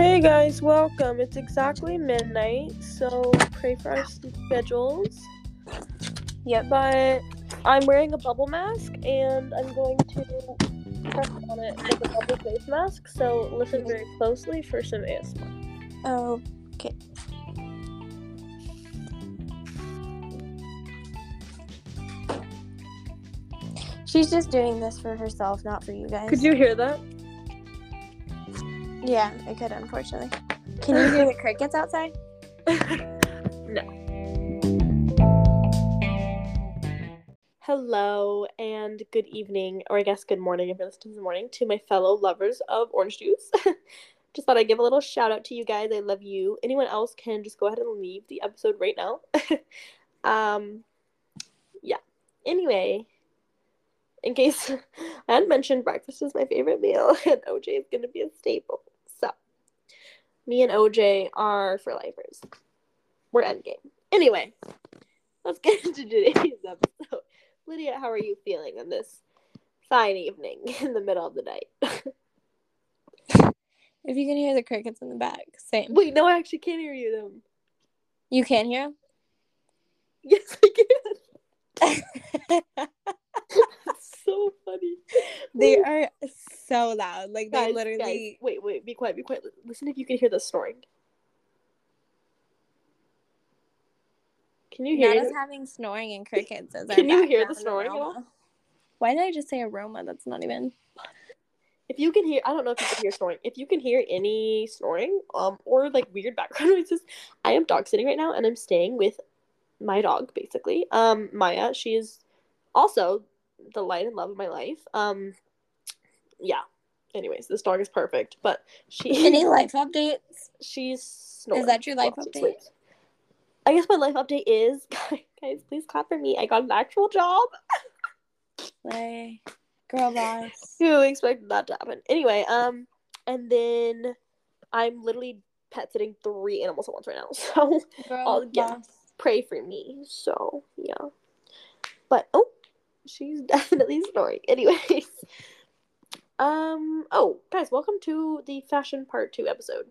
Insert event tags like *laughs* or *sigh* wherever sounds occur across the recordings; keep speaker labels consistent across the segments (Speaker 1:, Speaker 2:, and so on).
Speaker 1: Hey guys, welcome. It's exactly midnight, so pray for our sleep schedules.
Speaker 2: Yep.
Speaker 1: But I'm wearing a bubble mask and I'm going to press on it with a bubble face mask, so listen very closely for some ASMR.
Speaker 2: Okay. She's just doing this for herself, not for you guys.
Speaker 1: Could you hear that?
Speaker 2: Yeah, I could, unfortunately. Can you hear the crickets outside? *laughs* No.
Speaker 1: Hello and good evening, or I guess good morning if you're listening in the morning, to my fellow lovers of orange juice. *laughs* just thought I'd give a little shout out to you guys. I love you. Anyone else can just go ahead and leave the episode right now. *laughs* um, yeah. Anyway, in case I hadn't mentioned, breakfast is my favorite meal, and OJ is going to be a staple. Me and OJ are for lifers. We're endgame. Anyway, let's get *laughs* into today's episode. Lydia, how are you feeling on this fine evening *laughs* in the middle of the night?
Speaker 2: If you can hear the crickets in the back, same.
Speaker 1: Wait, no, I actually can't hear you. Them.
Speaker 2: You can hear 'em?
Speaker 1: Yes, I can. *laughs* So funny.
Speaker 2: they are so loud. Like they
Speaker 1: Guys,
Speaker 2: literally.
Speaker 1: guys, wait, wait, be quiet, be quiet. Listen if you can hear the snoring. Can you hear
Speaker 2: us having snoring and crickets as
Speaker 1: Can you hear the snoring at
Speaker 2: aroma.
Speaker 1: all?
Speaker 2: Why did I just say aroma? That's not even.
Speaker 1: If you can hear, I don't know if you can hear snoring. If you can hear any snoring, um, or like weird background *laughs* noises, I am dog sitting right now, and I'm staying with my dog basically. Um, Maya. She is also the light and love of my life. Um, yeah. Anyways, this dog is perfect, but she *laughs*
Speaker 2: Any life updates?
Speaker 1: she's snoring.
Speaker 2: Is that your life update?
Speaker 1: sleeps. I guess my life update is *laughs* guys, please clap for me. I got an actual job.
Speaker 2: Like, girl boss. *laughs*
Speaker 1: Who expected that to happen? Anyway, um, and then I'm literally pet sitting three animals at once right now. So
Speaker 2: Girl
Speaker 1: I'll get- pray for me. So yeah. But oh, she's *laughs* definitely snoring. Anyways. Um oh guys, welcome to the fashion part two episode.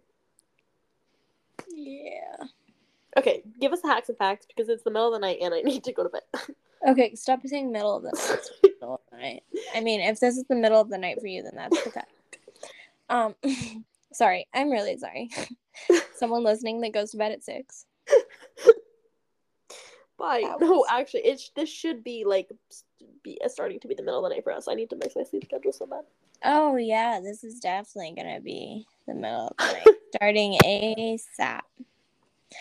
Speaker 2: Yeah.
Speaker 1: Okay, give us the hacks and facts because it's the middle of the night and I need to go to bed. *laughs*
Speaker 2: Okay, stop saying middle of the night. middle of the night. I mean, if this is the middle of the night for you, then that's okay. Um, *laughs* sorry, I'm really sorry. Someone listening that goes to bed at six.
Speaker 1: Bye.
Speaker 2: That
Speaker 1: No, actually, it's this should be like be uh, starting to be the middle of the night for us. I need to mix my sleep schedule so bad.
Speaker 2: Oh yeah, this is definitely gonna be the middle of the night, *laughs* starting ASAP.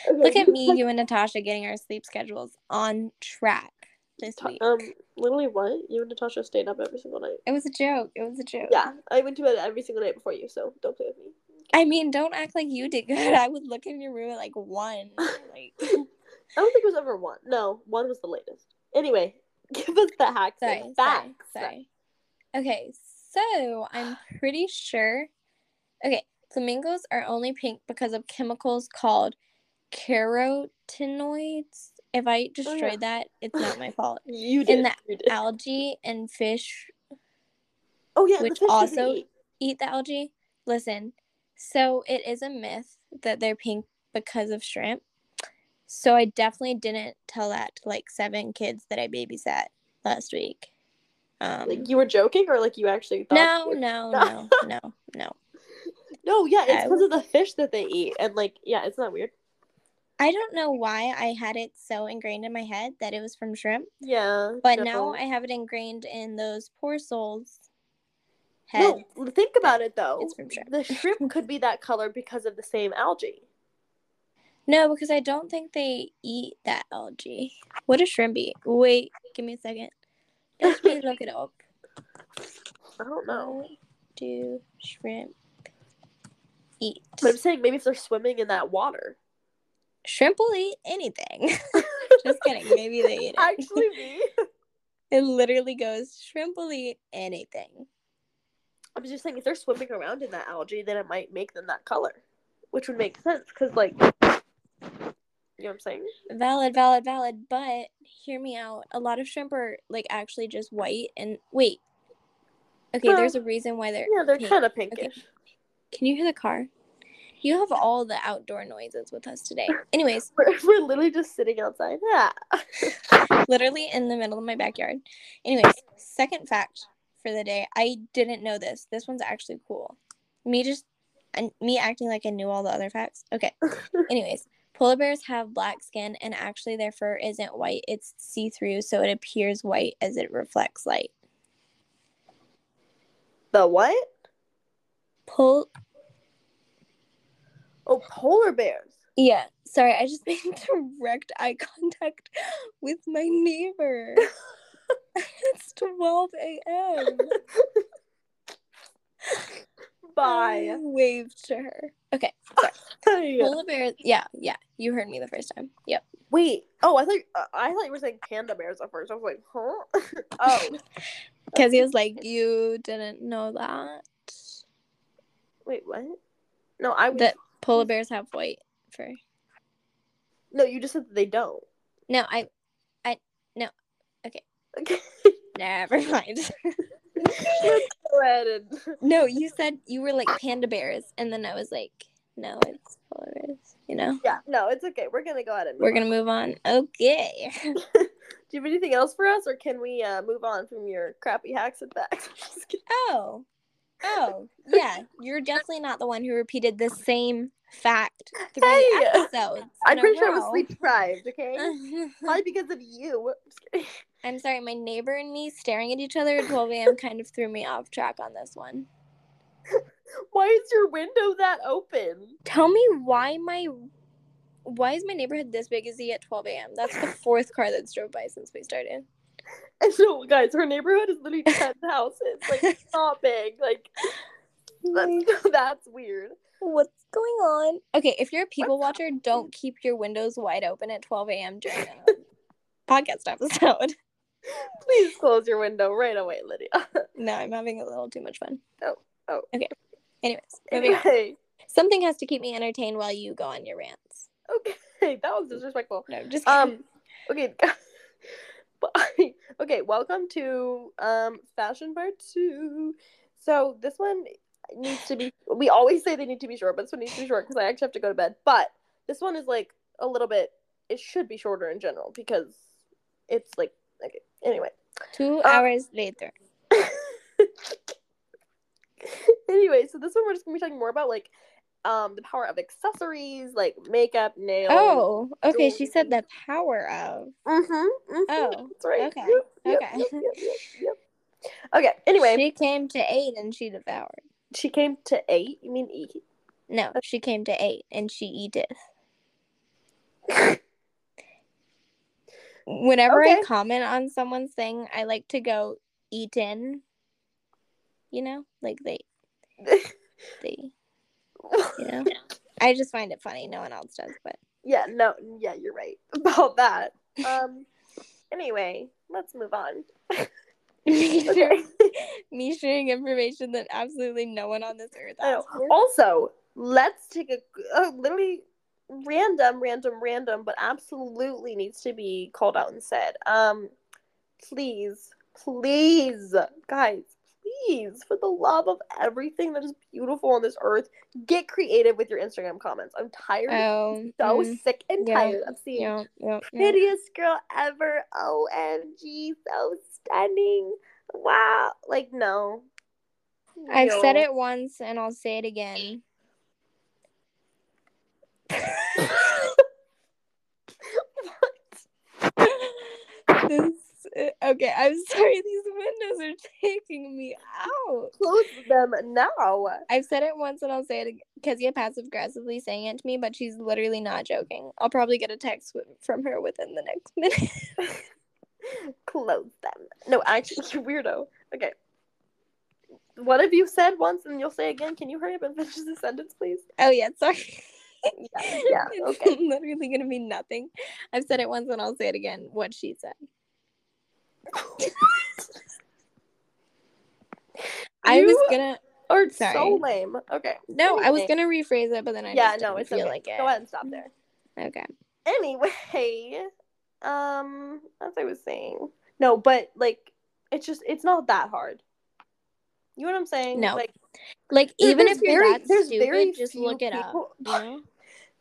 Speaker 1: Okay,
Speaker 2: Look at me, you and Natasha getting our sleep schedules on track this week.
Speaker 1: Um, literally, what you and Natasha stayed up every single night.
Speaker 2: It was a joke. It was a joke.
Speaker 1: Yeah, I went to bed every single night before you, so don't play with me.
Speaker 2: I mean, don't act like you did good. *laughs* I would look in your room at like one. *laughs* Like,
Speaker 1: I don't think it was ever one. No, one was the latest. Anyway, give us the hacks
Speaker 2: sorry,
Speaker 1: and
Speaker 2: sorry,
Speaker 1: facts.
Speaker 2: sorry. Okay, so I'm pretty sure. Okay, flamingos are only pink because of chemicals called carotenoids. If I destroyed oh,
Speaker 1: yeah.
Speaker 2: that, it's not my fault. *laughs*
Speaker 1: You did.
Speaker 2: In the
Speaker 1: did.
Speaker 2: Algae and fish
Speaker 1: oh yeah,
Speaker 2: which also-
Speaker 1: eat.
Speaker 2: eat the algae. Listen, so it is a myth that they're pink because of shrimp. So I definitely didn't tell that to like seven kids that I babysat last week. Um,
Speaker 1: like you were joking or like you actually thought.
Speaker 2: no, no, *laughs* no, no, no.
Speaker 1: No, yeah, it's because of the fish that they eat, and like, yeah, it's not weird.
Speaker 2: I don't know why I had it so ingrained in my head that it was from shrimp,
Speaker 1: Yeah,
Speaker 2: but
Speaker 1: no.
Speaker 2: now I have it ingrained in those poor souls' head.
Speaker 1: No, think about it though.
Speaker 2: It's from shrimp.
Speaker 1: The shrimp could be that color because of the same algae.
Speaker 2: No, because I don't think they eat that algae. What does shrimp eat? Wait, give me a second. Let me *laughs* look it up.
Speaker 1: I don't know.
Speaker 2: What do shrimp eat?
Speaker 1: But I'm saying maybe if they're swimming in that water.
Speaker 2: Shrimp will eat anything. *laughs* Just kidding. Maybe they eat it.
Speaker 1: Actually, *laughs* me.
Speaker 2: It literally goes shrimp will eat anything.
Speaker 1: I'm just saying if they're swimming around in that algae, then it might make them that color, which would make sense because like, you know what I'm saying?
Speaker 2: Valid, valid, valid. But hear me out. A lot of shrimp are like actually just white. And wait. Okay,
Speaker 1: Well,
Speaker 2: there's a reason why they're.
Speaker 1: Yeah, they're kind of pinkish.
Speaker 2: Can you hear the car? You have all the outdoor noises with us today. *laughs* Anyways,
Speaker 1: We're, we're literally just sitting outside. Yeah. *laughs*
Speaker 2: literally in the middle of my backyard. Anyways, second fact for the day. I didn't know this. This one's actually cool. Me just and me acting like I knew all the other facts. Okay. *laughs* Anyways, polar bears have black skin and actually their fur isn't white. It's see-through so it appears white as it reflects light.
Speaker 1: The what?
Speaker 2: Pol
Speaker 1: Oh, polar bears.
Speaker 2: Yeah, sorry, I just *laughs* made direct eye contact with my neighbor. *laughs* *laughs* it's 12 a.m.
Speaker 1: Bye.
Speaker 2: I waved to her. Okay, *laughs*
Speaker 1: Yeah.
Speaker 2: polar bears. Yeah, yeah, you heard me the first time. Yep.
Speaker 1: Wait. Oh, I thought uh, I thought you were saying panda bears at first. I was like, huh? *laughs* oh, *laughs*
Speaker 2: Because he was like, you didn't know that.
Speaker 1: wait, what? No, I was.
Speaker 2: That polar bears have white fur.
Speaker 1: No, you just said that they don't.
Speaker 2: No, I. I no.
Speaker 1: Okay. Okay.
Speaker 2: Never mind.
Speaker 1: Go ahead and.
Speaker 2: no, you said you were like panda bears, and then I was like, no, it's polar bears. You know?
Speaker 1: Yeah. No, it's okay. We're gonna go ahead and.
Speaker 2: We're gonna move on. Okay. *laughs*
Speaker 1: Do you have anything else for us, or can we uh, move on from your crappy hacks and facts? *laughs*
Speaker 2: Oh. Oh, yeah. You're definitely not the one who repeated the same fact three
Speaker 1: Hey!
Speaker 2: episodes.
Speaker 1: I'm pretty sure I was sleep deprived. Okay. *laughs* Probably because of you. Kidding.
Speaker 2: I'm sorry, my neighbor and me staring at each other at 12 a.m. kind of threw me off track on this one. *laughs*
Speaker 1: Why is your window that open?
Speaker 2: Tell me why my why is my neighborhood this big? Is he at 12 a.m.? That's the fourth car that's drove by since we started. *laughs*
Speaker 1: And so, guys, her neighborhood is literally ten *laughs* houses. Like, it's not big. Like, that's, *laughs* that's weird.
Speaker 2: What's going on? Okay, if you're a people
Speaker 1: What's
Speaker 2: watcher, don't keep your windows wide open at 12 a.m. during a podcast episode.
Speaker 1: Please close your window right away, Lydia.
Speaker 2: No, I'm having a little too much fun.
Speaker 1: Oh, oh.
Speaker 2: Okay. Anyways.
Speaker 1: Anyway,
Speaker 2: Something has to keep me entertained while you go on your rants.
Speaker 1: okay, that was disrespectful.
Speaker 2: No, just
Speaker 1: Um, okay, but *laughs* okay. Welcome to um fashion part two. So this one needs to be. We always say they need to be short, but this one needs to be short because I actually have to go to bed. But this one is like a little bit. It should be shorter in general because it's like okay. Anyway.
Speaker 2: two
Speaker 1: Uh,
Speaker 2: hours later. *laughs*
Speaker 1: anyway, so this one we're just gonna be talking more about like um the power of accessories, like makeup, nails.
Speaker 2: Oh, okay. She said the power of.
Speaker 1: Mm-hmm. mm-hmm,
Speaker 2: Oh,
Speaker 1: that's right.
Speaker 2: okay,
Speaker 1: Yep, yep,
Speaker 2: okay.
Speaker 1: Yep, *laughs* yep. Okay. Anyway, she,
Speaker 2: came to eight and she devoured.
Speaker 1: She came to eight. You mean eat?
Speaker 2: No, she came to eight and she eateth. *laughs* Whenever I comment on someone's thing, I like to go eaten. You know, like they *laughs* they you *laughs* know. I just find it funny. No one else does, but
Speaker 1: yeah. No. Yeah, you're right *laughs* about that. Um. Anyway, let's move on. *laughs*
Speaker 2: me,
Speaker 1: Okay.
Speaker 2: sharing, me sharing information that absolutely no one on this earth
Speaker 1: I know.
Speaker 2: asked for.
Speaker 1: Also, let's take a uh, literally random, random, random, but absolutely needs to be called out and said. Um, please, please, guys, please, for the love of everything that is beautiful on this earth, get creative with your Instagram comments. I'm tired.
Speaker 2: Oh,
Speaker 1: so
Speaker 2: mm,
Speaker 1: sick and
Speaker 2: yeah,
Speaker 1: tired of seeing
Speaker 2: yeah, yeah,
Speaker 1: prettiest girl ever. OMG, so stunning. Wow. Like, no.
Speaker 2: I've said it once and I'll say it again. *laughs* *laughs* this uh, *laughs* okay, I'm *laughs* sorry, these windows are taking me out.
Speaker 1: Close them now.
Speaker 2: I've said it once and I'll say it again. Kezia passive aggressively saying it to me, but she's literally not joking. I'll probably get a text wi- from her within the next *laughs* minute.
Speaker 1: Close them. No, actually, you weirdo. Okay. What have you said once and you'll say again? Can you hurry up and finish the sentence, please?
Speaker 2: oh yeah, sorry.
Speaker 1: Yeah, yeah,
Speaker 2: it's
Speaker 1: okay.
Speaker 2: literally gonna be nothing. I've said it once and I'll say it again. What she said. I was gonna
Speaker 1: Or
Speaker 2: Sorry.
Speaker 1: so lame. Okay.
Speaker 2: no, I was gonna rephrase it, but then I
Speaker 1: yeah,
Speaker 2: just
Speaker 1: no,
Speaker 2: didn't
Speaker 1: it's
Speaker 2: feel
Speaker 1: okay.
Speaker 2: like it.
Speaker 1: Go ahead and stop there.
Speaker 2: Okay.
Speaker 1: Anyway, um, as I was saying, no, but like, it's just it's not that hard. You know what I'm saying?
Speaker 2: No.
Speaker 1: Like,
Speaker 2: Like even if you're
Speaker 1: very-
Speaker 2: that
Speaker 1: there's
Speaker 2: stupid,
Speaker 1: very
Speaker 2: just look it
Speaker 1: people-
Speaker 2: up. You know?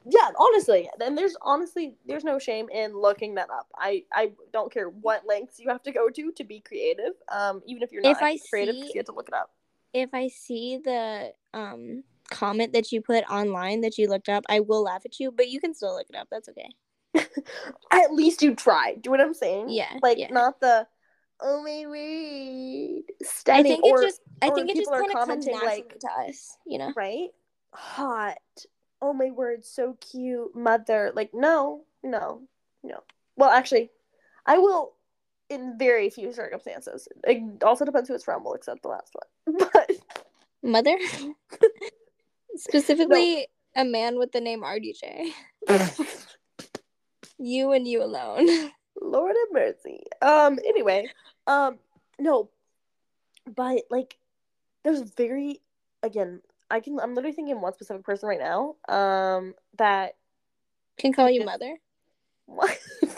Speaker 1: Yeah, honestly, and there's honestly there's no shame in looking that up. I I don't care what lengths you have to go to to be creative. Um, even if you're not
Speaker 2: If I
Speaker 1: creative,
Speaker 2: see-
Speaker 1: you have to look it up.
Speaker 2: If I see the um comment that you put online that you looked up, I will laugh at you, but you can still look it up. That's okay. *laughs*
Speaker 1: At least you tried. Do you know what I'm saying?
Speaker 2: Yeah.
Speaker 1: Like
Speaker 2: yeah.
Speaker 1: not the oh my word
Speaker 2: I think
Speaker 1: or
Speaker 2: it just I think it just kind of comes naturally
Speaker 1: like-
Speaker 2: to us, you know.
Speaker 1: right hot. Oh my word, so cute, mother. Like no, no, no. Well, actually, I will in very few circumstances. It also depends who it's from. We'll accept the last one, *laughs* but.
Speaker 2: Mother? *laughs* Specifically a man with the name RDJ. *laughs* You and you alone.
Speaker 1: Lord have mercy. Um. Anyway. Um. No. But like, there's very again. I can. I'm literally thinking one specific person right now. Um. That.
Speaker 2: Can call you mother.
Speaker 1: What? *laughs*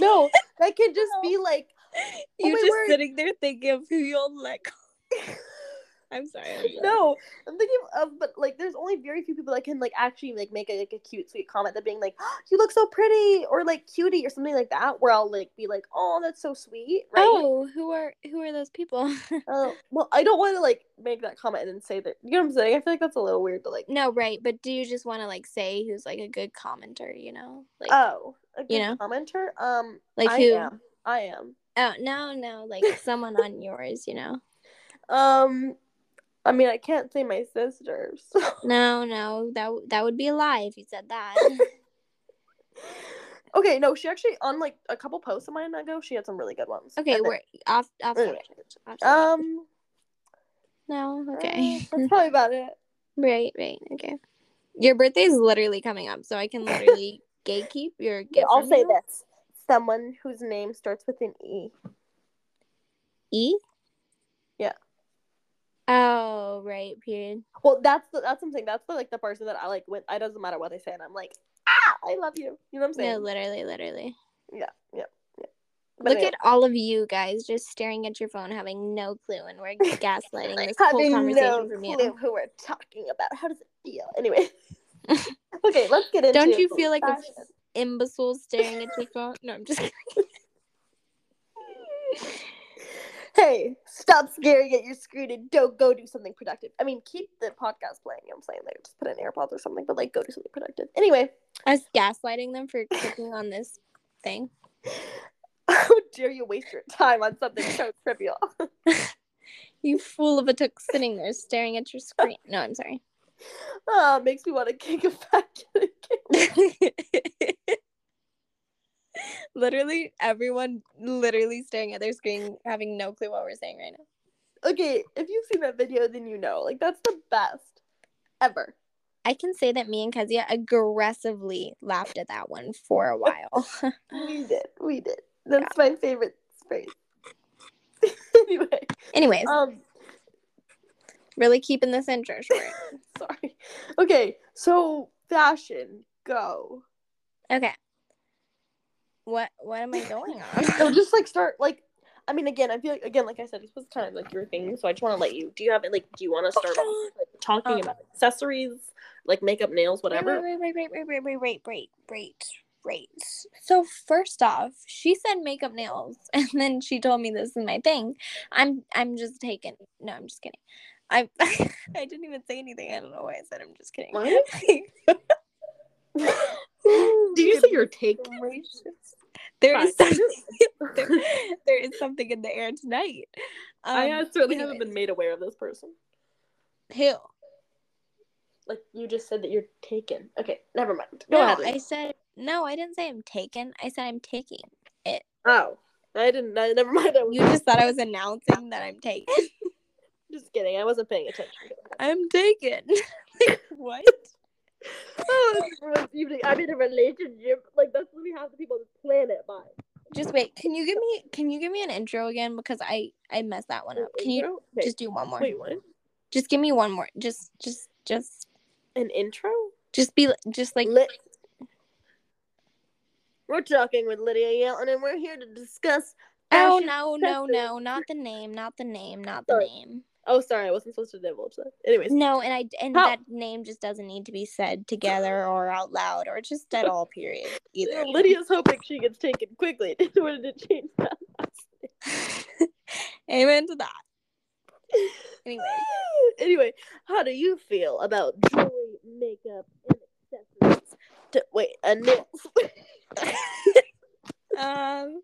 Speaker 1: no. That could just be like. *laughs*
Speaker 2: You
Speaker 1: my
Speaker 2: just
Speaker 1: word.
Speaker 2: sitting there thinking of who you'll let go. *laughs* I'm sorry. I'm sorry.
Speaker 1: No. I'm thinking of. But like, there's only very few people that can like actually like make a like a cute sweet comment that being like, oh, "You look so pretty," or like "cutie" or something like that. Where I'll like be like, "Oh, that's so sweet," right?
Speaker 2: Oh, who are who are those people?
Speaker 1: Oh, *laughs* well, I don't want to like make that comment and then say that. You know what I'm saying? I feel like that's a little weird to like.
Speaker 2: no, right, but do you just want to like say who's like a good commenter, you know? Like
Speaker 1: Oh, a good
Speaker 2: know?
Speaker 1: commenter. Um,
Speaker 2: Like
Speaker 1: I
Speaker 2: who?
Speaker 1: am. I am.
Speaker 2: Oh, no, no, like someone on yours, you know. *laughs*
Speaker 1: Um, I mean, I can't say my sister. So.
Speaker 2: No, no, that that would be a lie if you said that. *laughs*
Speaker 1: okay, no, she actually on like a couple posts of mine ago, she had some really good ones.
Speaker 2: Okay, we're off off
Speaker 1: Anyway.
Speaker 2: subject. off subject.
Speaker 1: Um.
Speaker 2: no, Okay.
Speaker 1: uh, that's *laughs* probably about it.
Speaker 2: right, right, okay. Your birthday is literally coming up, so I can literally *laughs* gatekeep your gift.
Speaker 1: I'll
Speaker 2: from
Speaker 1: say
Speaker 2: you.
Speaker 1: this: someone whose name starts with an E.
Speaker 2: E. Oh, right. Period.
Speaker 1: Well, that's the, that's something. That's the like the person that I like. With it doesn't matter what they say, and I'm like, ah, I love you. You know what I'm saying?
Speaker 2: No, literally, literally.
Speaker 1: Yeah, yeah, yeah. But
Speaker 2: Look
Speaker 1: anyway,
Speaker 2: at all of you guys just staring at your phone, having no clue, and we're *laughs* gaslighting this whole conversation
Speaker 1: no
Speaker 2: from
Speaker 1: clue who we're talking about. How does it feel? Anyway. *laughs* okay, let's get into.
Speaker 2: Don't you feel like a
Speaker 1: fashion.
Speaker 2: imbecile staring at your phone? No, I'm just kidding. *laughs*
Speaker 1: Hey, stop staring at your screen and don't go do something productive. I mean, keep the podcast playing. You know I'm saying, like, just put in AirPods or something, but like, go do something productive. Anyway,
Speaker 2: I was gaslighting them for clicking on this thing. *laughs*
Speaker 1: how dare you waste your time on something so *laughs* trivial? *laughs*
Speaker 2: You fool of a took sitting there staring at your screen. No, I'm sorry.
Speaker 1: Ah, makes me want to kick a back. *laughs*
Speaker 2: literally, everyone literally staring at their screen, having no clue what we're saying right now.
Speaker 1: okay, if you've seen that video, then you know. Like, that's the best ever.
Speaker 2: I can say that me and Kezia aggressively laughed at that one for a while. *laughs*
Speaker 1: We did. We did. That's my favorite phrase. *laughs* anyway,
Speaker 2: Anyways,
Speaker 1: um,
Speaker 2: really keeping this intro short.
Speaker 1: sorry. Okay, so fashion, go.
Speaker 2: Okay. What what am I going *laughs* on?
Speaker 1: just like start like. I mean, again, I feel like again, like I said, this was kind of like your thing, so I just want to let you. Do you have it? Like, do you want to start off like, talking
Speaker 2: Um,
Speaker 1: about accessories, like makeup, nails, whatever?
Speaker 2: Wait, wait, wait, wait, wait, wait, wait, wait, wait, wait. So first off, she said makeup nails, *laughs* and then she told me this is my thing. I'm I'm just taken. No, I'm just kidding. I *laughs* I didn't even say anything. I don't know why I said I'm just kidding.
Speaker 1: What? Did you say you're taken?
Speaker 2: Gracious. There is something, *laughs* there, there is something in the air tonight.
Speaker 1: I
Speaker 2: Um,
Speaker 1: uh, certainly haven't been made aware of this person.
Speaker 2: Who?
Speaker 1: Like you just said that you're taken. Okay, never mind. Go
Speaker 2: No,
Speaker 1: ahead.
Speaker 2: I said no. I didn't say I'm taken. I said I'm taking. It.
Speaker 1: Oh, I didn't. I, never mind. I was
Speaker 2: You just thought I was announcing that I'm taken. *laughs*
Speaker 1: just kidding. I wasn't paying attention.
Speaker 2: I'm taken. *laughs* like, what?
Speaker 1: Oh, evening. I'm in a relationship. Like that's literally half the people on this planet by.
Speaker 2: Just wait. Can you give me? Can you give me an intro again? Because I I messed that one up. Can you
Speaker 1: Okay.
Speaker 2: just do one more?
Speaker 1: wait? What?
Speaker 2: Just give me one more. Just just just
Speaker 1: An intro?
Speaker 2: just be just like
Speaker 1: Lit. We're talking with Lydia Yelton, and we're here to discuss.
Speaker 2: oh no no no not the name not the name not the
Speaker 1: Sorry.
Speaker 2: name.
Speaker 1: Oh, sorry, I wasn't supposed to divulge that. Anyways,
Speaker 2: No, and I and
Speaker 1: How-
Speaker 2: that name just doesn't need to be said together or out loud or just at all. Period. *laughs* Either.
Speaker 1: Lydia's hoping she gets taken quickly *laughs* in order to change that. *laughs*
Speaker 2: Amen to that. Anyway, *sighs*
Speaker 1: anyway, how do you feel about jewelry, makeup, and accessories? To, wait, and nails
Speaker 2: um,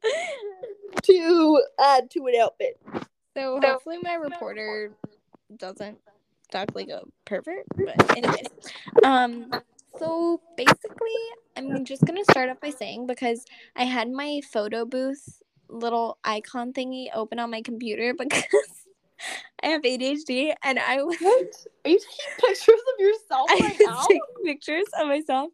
Speaker 1: to add to an outfit.
Speaker 2: So hopefully my reporter doesn't talk like a pervert. But anyways, um, so basically, I'm just gonna start off by saying because I had my photo booth little icon thingy open on my computer *laughs* because I have ADHD and I was
Speaker 1: What? Are you taking *laughs* pictures of yourself right now?
Speaker 2: taking pictures of myself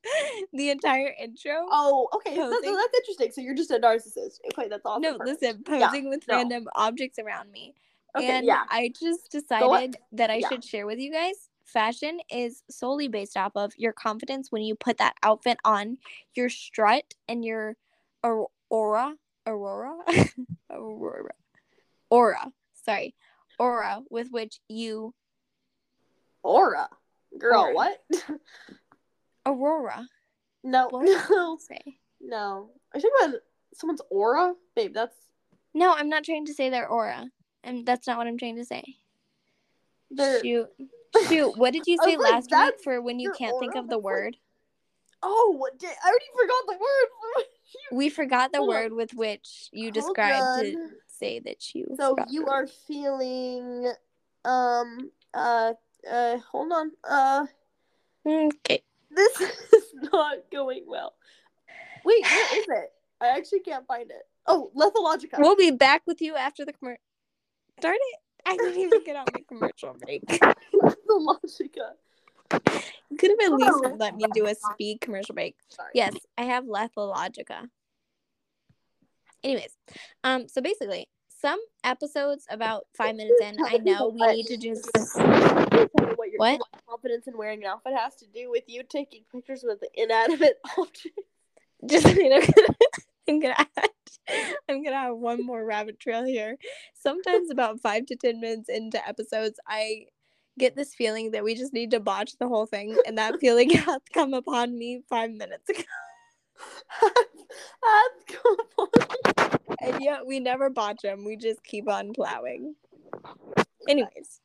Speaker 2: the entire intro.
Speaker 1: Oh, okay. That's, that's interesting. So you're just a narcissist. Okay, that's awesome.
Speaker 2: no,
Speaker 1: Perfect.
Speaker 2: listen,
Speaker 1: Yeah,
Speaker 2: posing with
Speaker 1: no.
Speaker 2: random objects around me.
Speaker 1: Okay,
Speaker 2: and
Speaker 1: yeah.
Speaker 2: I just decided that I
Speaker 1: Yeah.
Speaker 2: should share with you guys. Fashion is solely based off of your confidence when you put that outfit on, your strut, and your au- aura, aurora, *laughs* aurora, aura. Sorry, aura with which you
Speaker 1: Aura. Girl,
Speaker 2: Aura.
Speaker 1: what?
Speaker 2: aurora.
Speaker 1: no, *laughs* no,
Speaker 2: Say
Speaker 1: no. Are you talking about someone's aura? Babe, that's
Speaker 2: no. I'm not trying to say their aura, and that's not what I'm trying to say.
Speaker 1: their.
Speaker 2: Shoot, shoot. What did you *laughs*
Speaker 1: I
Speaker 2: say
Speaker 1: like,
Speaker 2: last week for when you can't think of the word?
Speaker 1: Oh, what did, I already forgot the word. *laughs*
Speaker 2: We forgot the word with which you described. Say that you.
Speaker 1: So you are feeling, um, uh, uh, hold on. Uh,
Speaker 2: okay.
Speaker 1: this *laughs* is not going well. Wait, where is it? I actually can't find it. Oh, Lethologica.
Speaker 2: We'll be back with you after the commercial. Darn it! I didn't even get on my commercial break. *laughs*
Speaker 1: Lethologica.
Speaker 2: You could have at least let me do a speed commercial break.
Speaker 1: Sorry.
Speaker 2: Yes, I have Lethologica. Anyways, um, so basically, some episodes about *laughs* five minutes in, I know we need to just.
Speaker 1: What your
Speaker 2: What?
Speaker 1: confidence in wearing an outfit has to do with you taking pictures with inanimate *laughs* objects.
Speaker 2: just *laughs* you know, I'm gonna add, I'm gonna have one more rabbit trail here. Sometimes about five to ten minutes into episodes, I get this feeling that we just need to botch the whole thing, and that feeling has come upon me five minutes ago. *laughs* and yet we never botch them. We just keep on plowing. Anyways,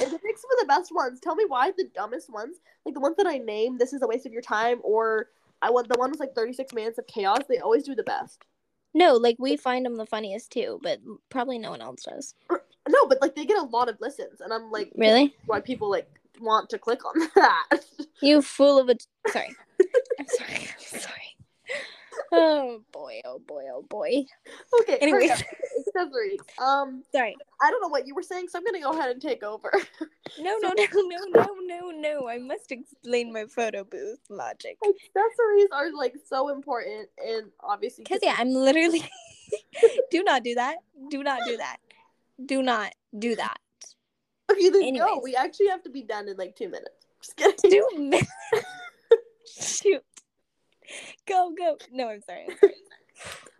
Speaker 1: And the picks were the best ones. Tell me why the dumbest ones, like the ones that I name, this is a waste of your time, or I want the one was like 36 minutes of chaos. They always do the best.
Speaker 2: no, like we find them the funniest too, but probably no one else does. *clears throat*
Speaker 1: No, but like they get a lot of listens, and I'm like,
Speaker 2: Really,
Speaker 1: why people like want to click on *laughs* that?
Speaker 2: you fool of a. Sorry, I'm sorry. I'm sorry. Oh boy! Oh boy! Oh boy!
Speaker 1: okay.
Speaker 2: Anyways.
Speaker 1: hurry accessories. Um,
Speaker 2: Sorry.
Speaker 1: I don't know what you were saying, so I'm gonna go ahead and take over. *laughs*
Speaker 2: No, no, no, no, no, no, no. I must explain my photo booth logic.
Speaker 1: accessories are like so important, and obviously,
Speaker 2: Because, yeah, I'm literally. *laughs* do not do that. Do not do that. Do not do that.
Speaker 1: Okay, then go.
Speaker 2: Anyways.
Speaker 1: We actually have to be done in like two minutes. Just kidding.
Speaker 2: Two minutes. Go, go. No, I'm sorry. I'm sorry.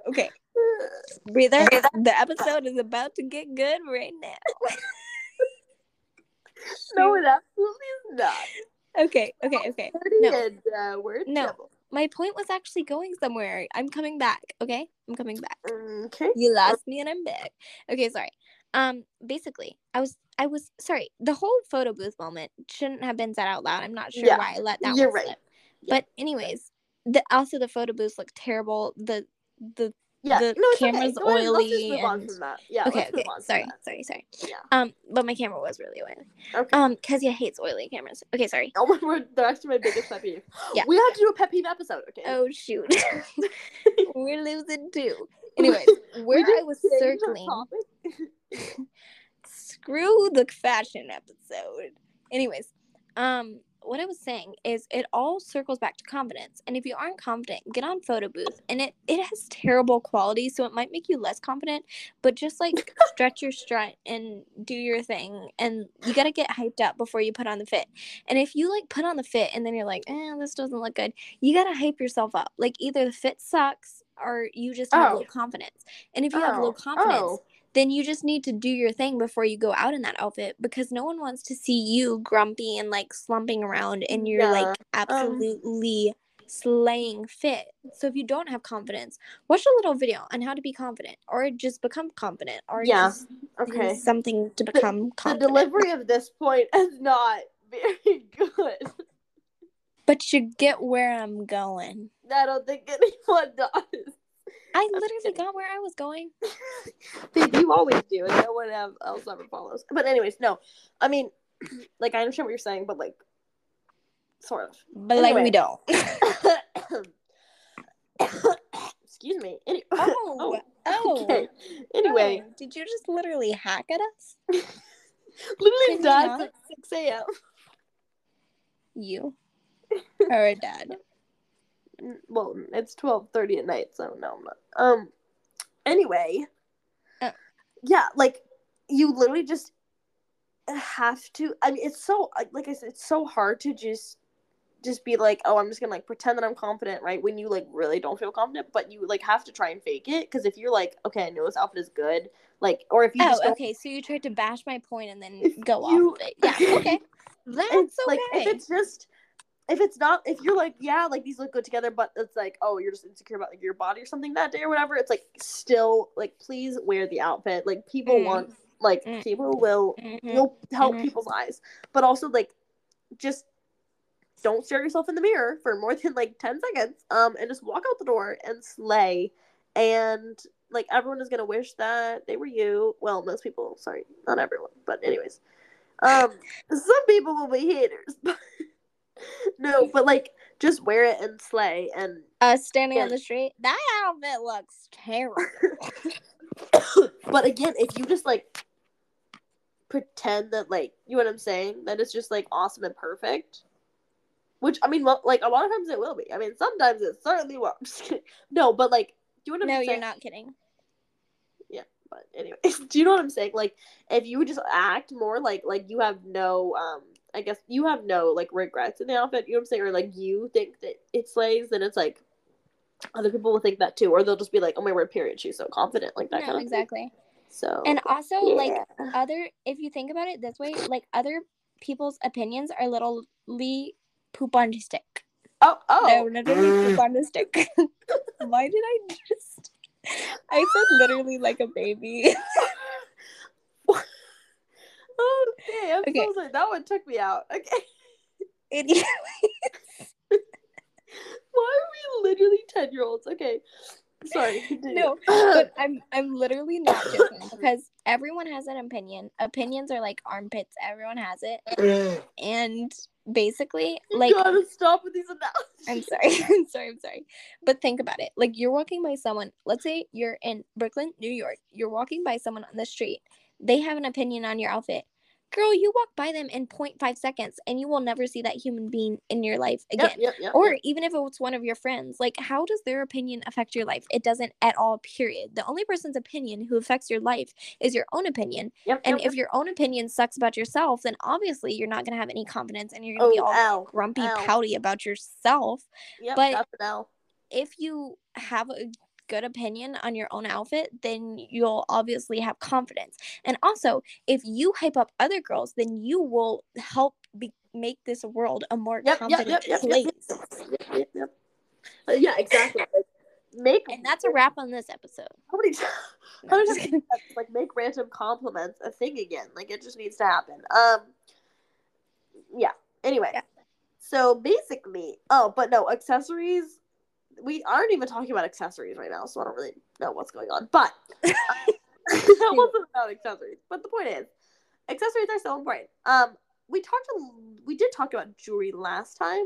Speaker 2: Okay, breather. The episode is about to get good right now. *laughs*
Speaker 1: no, it absolutely is not.
Speaker 2: Okay, okay, okay. No.
Speaker 1: and uh,
Speaker 2: No.
Speaker 1: trouble.
Speaker 2: My point was actually going somewhere. I'm coming back. Okay, I'm coming back.
Speaker 1: Okay.
Speaker 2: You lost me and I'm back. Okay, sorry. Um, basically, I was I was sorry. The whole photo booth moment shouldn't have been said out loud. I'm not sure
Speaker 1: Yeah,
Speaker 2: why I let that
Speaker 1: you're
Speaker 2: one
Speaker 1: right.
Speaker 2: slip. But anyways, the also the photo booths look terrible. The the
Speaker 1: Yeah.
Speaker 2: The
Speaker 1: no,
Speaker 2: camera's
Speaker 1: okay. Ahead, Let's just
Speaker 2: oily
Speaker 1: move on from that. Yeah.
Speaker 2: okay okay
Speaker 1: move on from
Speaker 2: sorry sorry sorry.
Speaker 1: Yeah.
Speaker 2: Um, but my camera was really oily.
Speaker 1: Okay.
Speaker 2: Um, Kezia hates oily cameras. Okay, sorry.
Speaker 1: Oh my word, they're actually my biggest pet peeve. *gasps*
Speaker 2: Yeah.
Speaker 1: We have to do a pet peeve episode, okay?
Speaker 2: Oh shoot, *laughs* *laughs* we're losing too. *laughs* Anyways, where I was circling. screw the fashion episode. Anyways, um, what I was saying is it all circles back to confidence. And if you aren't confident, get on photo booth. And it it has terrible quality, so it might make you less confident. But just like *laughs* stretch your strut and do your thing, and you gotta get hyped up before you put on the fit. And if you like put on the fit and then you're like, eh, this doesn't look good, you gotta hype yourself up. Like either the fit sucks or you just have
Speaker 1: Oh.
Speaker 2: low confidence. And if you have low
Speaker 1: Oh,
Speaker 2: confidence,
Speaker 1: oh.
Speaker 2: Then you just need to do your thing before you go out in that outfit because no one wants to see you grumpy and like slumping around and you're
Speaker 1: Yeah, um
Speaker 2: like absolutely slaying fit. So if you don't have confidence, watch a little video on how to be confident or just become confident or
Speaker 1: Yeah,
Speaker 2: just
Speaker 1: Okay.
Speaker 2: something to become
Speaker 1: The
Speaker 2: confident.
Speaker 1: The delivery of this point is not *laughs* very good.
Speaker 2: but you get where I'm going.
Speaker 1: I don't think anyone *laughs* does.
Speaker 2: I literally got where I was going. *laughs*
Speaker 1: Babe, you always do, and no one else ever follows. But anyways, no. I mean, *clears throat* like I understand what you're saying, but like, sort of.
Speaker 2: But like we don't. *laughs*
Speaker 1: Excuse me. Any- *laughs*
Speaker 2: oh, oh, oh.
Speaker 1: okay. Anyway,
Speaker 2: Oh, did you just literally hack at us?
Speaker 1: literally
Speaker 2: Can you
Speaker 1: done
Speaker 2: not?
Speaker 1: at six a.m.
Speaker 2: You or a dad?
Speaker 1: Well, it's twelve thirty at night, so no, I'm not. Um. Anyway.
Speaker 2: Oh.
Speaker 1: Yeah, like you literally just have to. I mean, it's so like I said, it's so hard to just just be like, oh, I'm just gonna like pretend that I'm confident, right? When you like really don't feel confident, but you like have to try and fake it because if you're like, okay, I know this outfit is good, like, or if you
Speaker 2: Oh,
Speaker 1: just
Speaker 2: okay. So you tried to bash my point and then go
Speaker 1: you-
Speaker 2: off of it. Yeah. *laughs* Okay. That's
Speaker 1: it's
Speaker 2: okay.
Speaker 1: like if it's just if it's not if you're like yeah like these look good together but it's like oh you're just insecure about like your body or something that day or whatever it's like still like please wear the outfit like people
Speaker 2: Mm.
Speaker 1: want like
Speaker 2: Mm.
Speaker 1: people will
Speaker 2: Mhm.
Speaker 1: you'll help
Speaker 2: Mhm.
Speaker 1: people's eyes but also like just don't stare yourself in the mirror for more *laughs* than like 10 seconds um and just walk out the door and slay and like everyone is gonna wish that they were you well most people sorry not everyone but anyways um some people will be haters *laughs* but *laughs* no but like just wear it and slay and
Speaker 2: Us standing on the street. That outfit looks terrible. *coughs*
Speaker 1: but again if you just like pretend that like you know what i'm saying that it's just like awesome and perfect which i mean well, like a lot of times it will be i mean sometimes it certainly I'm *laughs* kidding. no but like do you know what
Speaker 2: no,
Speaker 1: i'm
Speaker 2: you're not kidding.
Speaker 1: Yeah, but anyway *laughs* do you know what i'm saying like if you would just act more like like you have no um i guess you have no like regrets in the outfit you know what i'm saying or like you think that it slays then it's like other people will think that too or they'll just be like oh my word period she's so confident like that
Speaker 2: No,
Speaker 1: kind of thing.
Speaker 2: exactly.
Speaker 1: so
Speaker 2: And also, like other, if you think about it this way, like other people's opinions are literally poop on a stick.
Speaker 1: oh oh
Speaker 2: No, literally poop on a stick. *laughs* Why did I just? I said literally like a baby. *laughs*
Speaker 1: Oh, okay. I'm
Speaker 2: Okay.
Speaker 1: so sorry. That one took me out. Okay. *laughs*
Speaker 2: Idiot.
Speaker 1: Why are we literally 10 year olds? Okay. Sorry. continue.
Speaker 2: No, *laughs* but I'm I'm literally not joking because everyone has an opinion. Opinions are like armpits. Everyone has it, and basically,
Speaker 1: you
Speaker 2: like
Speaker 1: gotta stop with these analogies.
Speaker 2: I'm sorry, *laughs* I'm sorry, I'm sorry. But think about it. Like you're walking by someone. Let's say you're in Brooklyn, New York. You're walking by someone on the street. They have an opinion on your outfit. Girl, you walk by them in 0.5 seconds and you will never see that human being in your life again.
Speaker 1: Yep, yep, yep.
Speaker 2: Or even if it's one of your friends, like how does their opinion affect your life? It doesn't at all, period. The only person's opinion who affects your life is your own opinion.
Speaker 1: Yep,
Speaker 2: And if your own opinion sucks about yourself, then obviously you're not going to have any confidence and you're going to be
Speaker 1: Oh,
Speaker 2: all
Speaker 1: L.
Speaker 2: grumpy,
Speaker 1: L.
Speaker 2: pouty about yourself.
Speaker 1: Yep,
Speaker 2: but-
Speaker 1: that's an L.
Speaker 2: If you have a good opinion on your own outfit, then you'll obviously have confidence. And also, if you hype up other girls, then you will help be- make this world a more
Speaker 1: Yep,
Speaker 2: confident
Speaker 1: yep, yep,
Speaker 2: place.
Speaker 1: Uh, yeah, exactly. Like, make
Speaker 2: And that's a wrap on this episode.
Speaker 1: How many, *laughs* how many times like make random compliments a thing again? Like it just needs to happen. Um, yeah. Anyway,
Speaker 2: Yeah.
Speaker 1: so basically, oh, but no accessories. We aren't even talking about accessories right now, so I don't really know what's going on. But *laughs* *laughs* that wasn't about accessories. But the point is, accessories are so important. Um, we talked, a, we did talk about jewelry last time.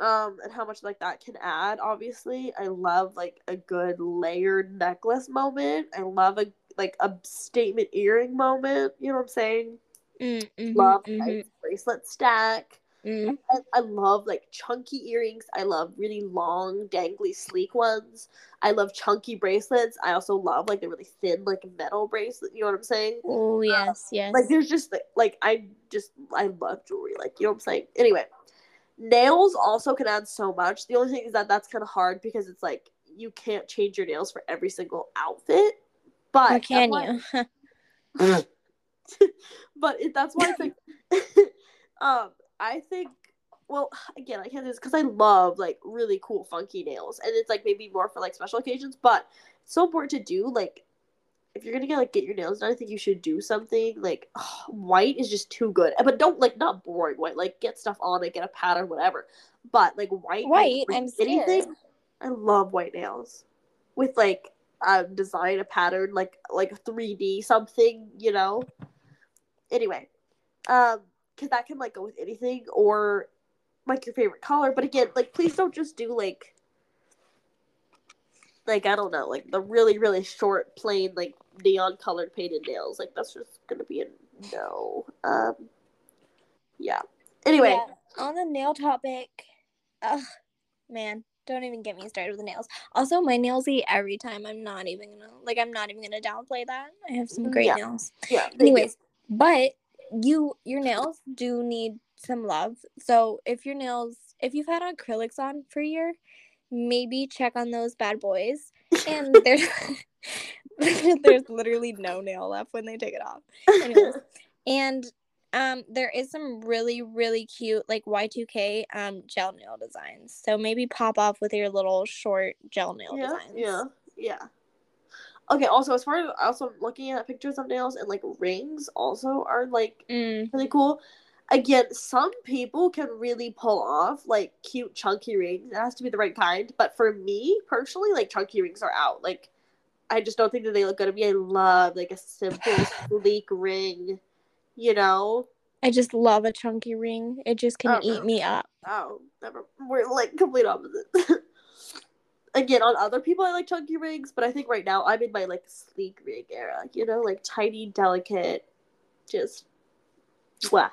Speaker 1: Um, and how much like that can add. Obviously, I love like a good layered necklace moment. I love a like a statement earring moment. You know what I'm saying?
Speaker 2: Mm, mhm,
Speaker 1: love a
Speaker 2: mhm,
Speaker 1: bracelet stack.
Speaker 2: Mm.
Speaker 1: I, I love like chunky earrings. I love really long, dangly, sleek ones. I love chunky bracelets. I also love like the really thin, like metal bracelet. You know what I'm saying?
Speaker 2: Oh yes, yes.
Speaker 1: Like there's just like, like I just I love jewelry. Like you know what I'm saying? Anyway, nails also can add so much. The only thing is that that's kind of hard because it's like you can't change your nails for every single outfit. But
Speaker 2: Or can you? *laughs* *laughs*
Speaker 1: but it, that's why I think, *laughs* um, I think, well, *sighs* again, I can't do this because I love like really cool, funky nails, and it's like maybe more for like special occasions. But it's so important to do. Like, if you're gonna get like get your nails done, I think you should do something like *sighs* white is just too good. But don't like not boring white. Like get stuff on it, get a pattern, whatever. But like white,
Speaker 2: White,
Speaker 1: with
Speaker 2: I'm scared.
Speaker 1: I love white nails with like um design a pattern like like 3D something, you know. Anyway, um, because that can like go with anything or like your favorite color. But again, like please don't just do like like I don't know, like the really really short plain like neon colored painted nails. Like that's just gonna be a no. Um, yeah. Anyway,
Speaker 2: Yeah, on the nail topic, ugh, man, don't even get me started with the nails. Also, my nails eat every time. I'm not even gonna like. I'm not even gonna downplay that. I have some great
Speaker 1: Yeah.
Speaker 2: nails.
Speaker 1: yeah.
Speaker 2: Anyways, but you your nails do need some love. So if your nails, if you've had acrylics on for a year, maybe check on those bad boys. And *laughs* there's *laughs* there's literally no nail left when they take it off. Anyways, *laughs* and um there is some really really cute like Y2K um gel nail designs. So maybe pop off with your little short gel nail
Speaker 1: yeah,
Speaker 2: designs.
Speaker 1: yeah, yeah. Okay. Also, as far as also looking at pictures of nails and like rings, also are like
Speaker 2: Mm,
Speaker 1: really cool. Again, some people can really pull off like cute chunky rings. It has to be the right kind. But for me personally, like chunky rings are out. Like I just don't think that they look good on me. I love like a simple, *laughs* sleek ring. You know?
Speaker 2: I just love a chunky ring. It just can
Speaker 1: Oh,
Speaker 2: eat
Speaker 1: no.
Speaker 2: me up.
Speaker 1: Oh, never. We're like complete opposite. *laughs* Again, on other people, I like chunky rings, but I think right now I'm in my like sleek ring era. You know, like tiny, delicate, just wow,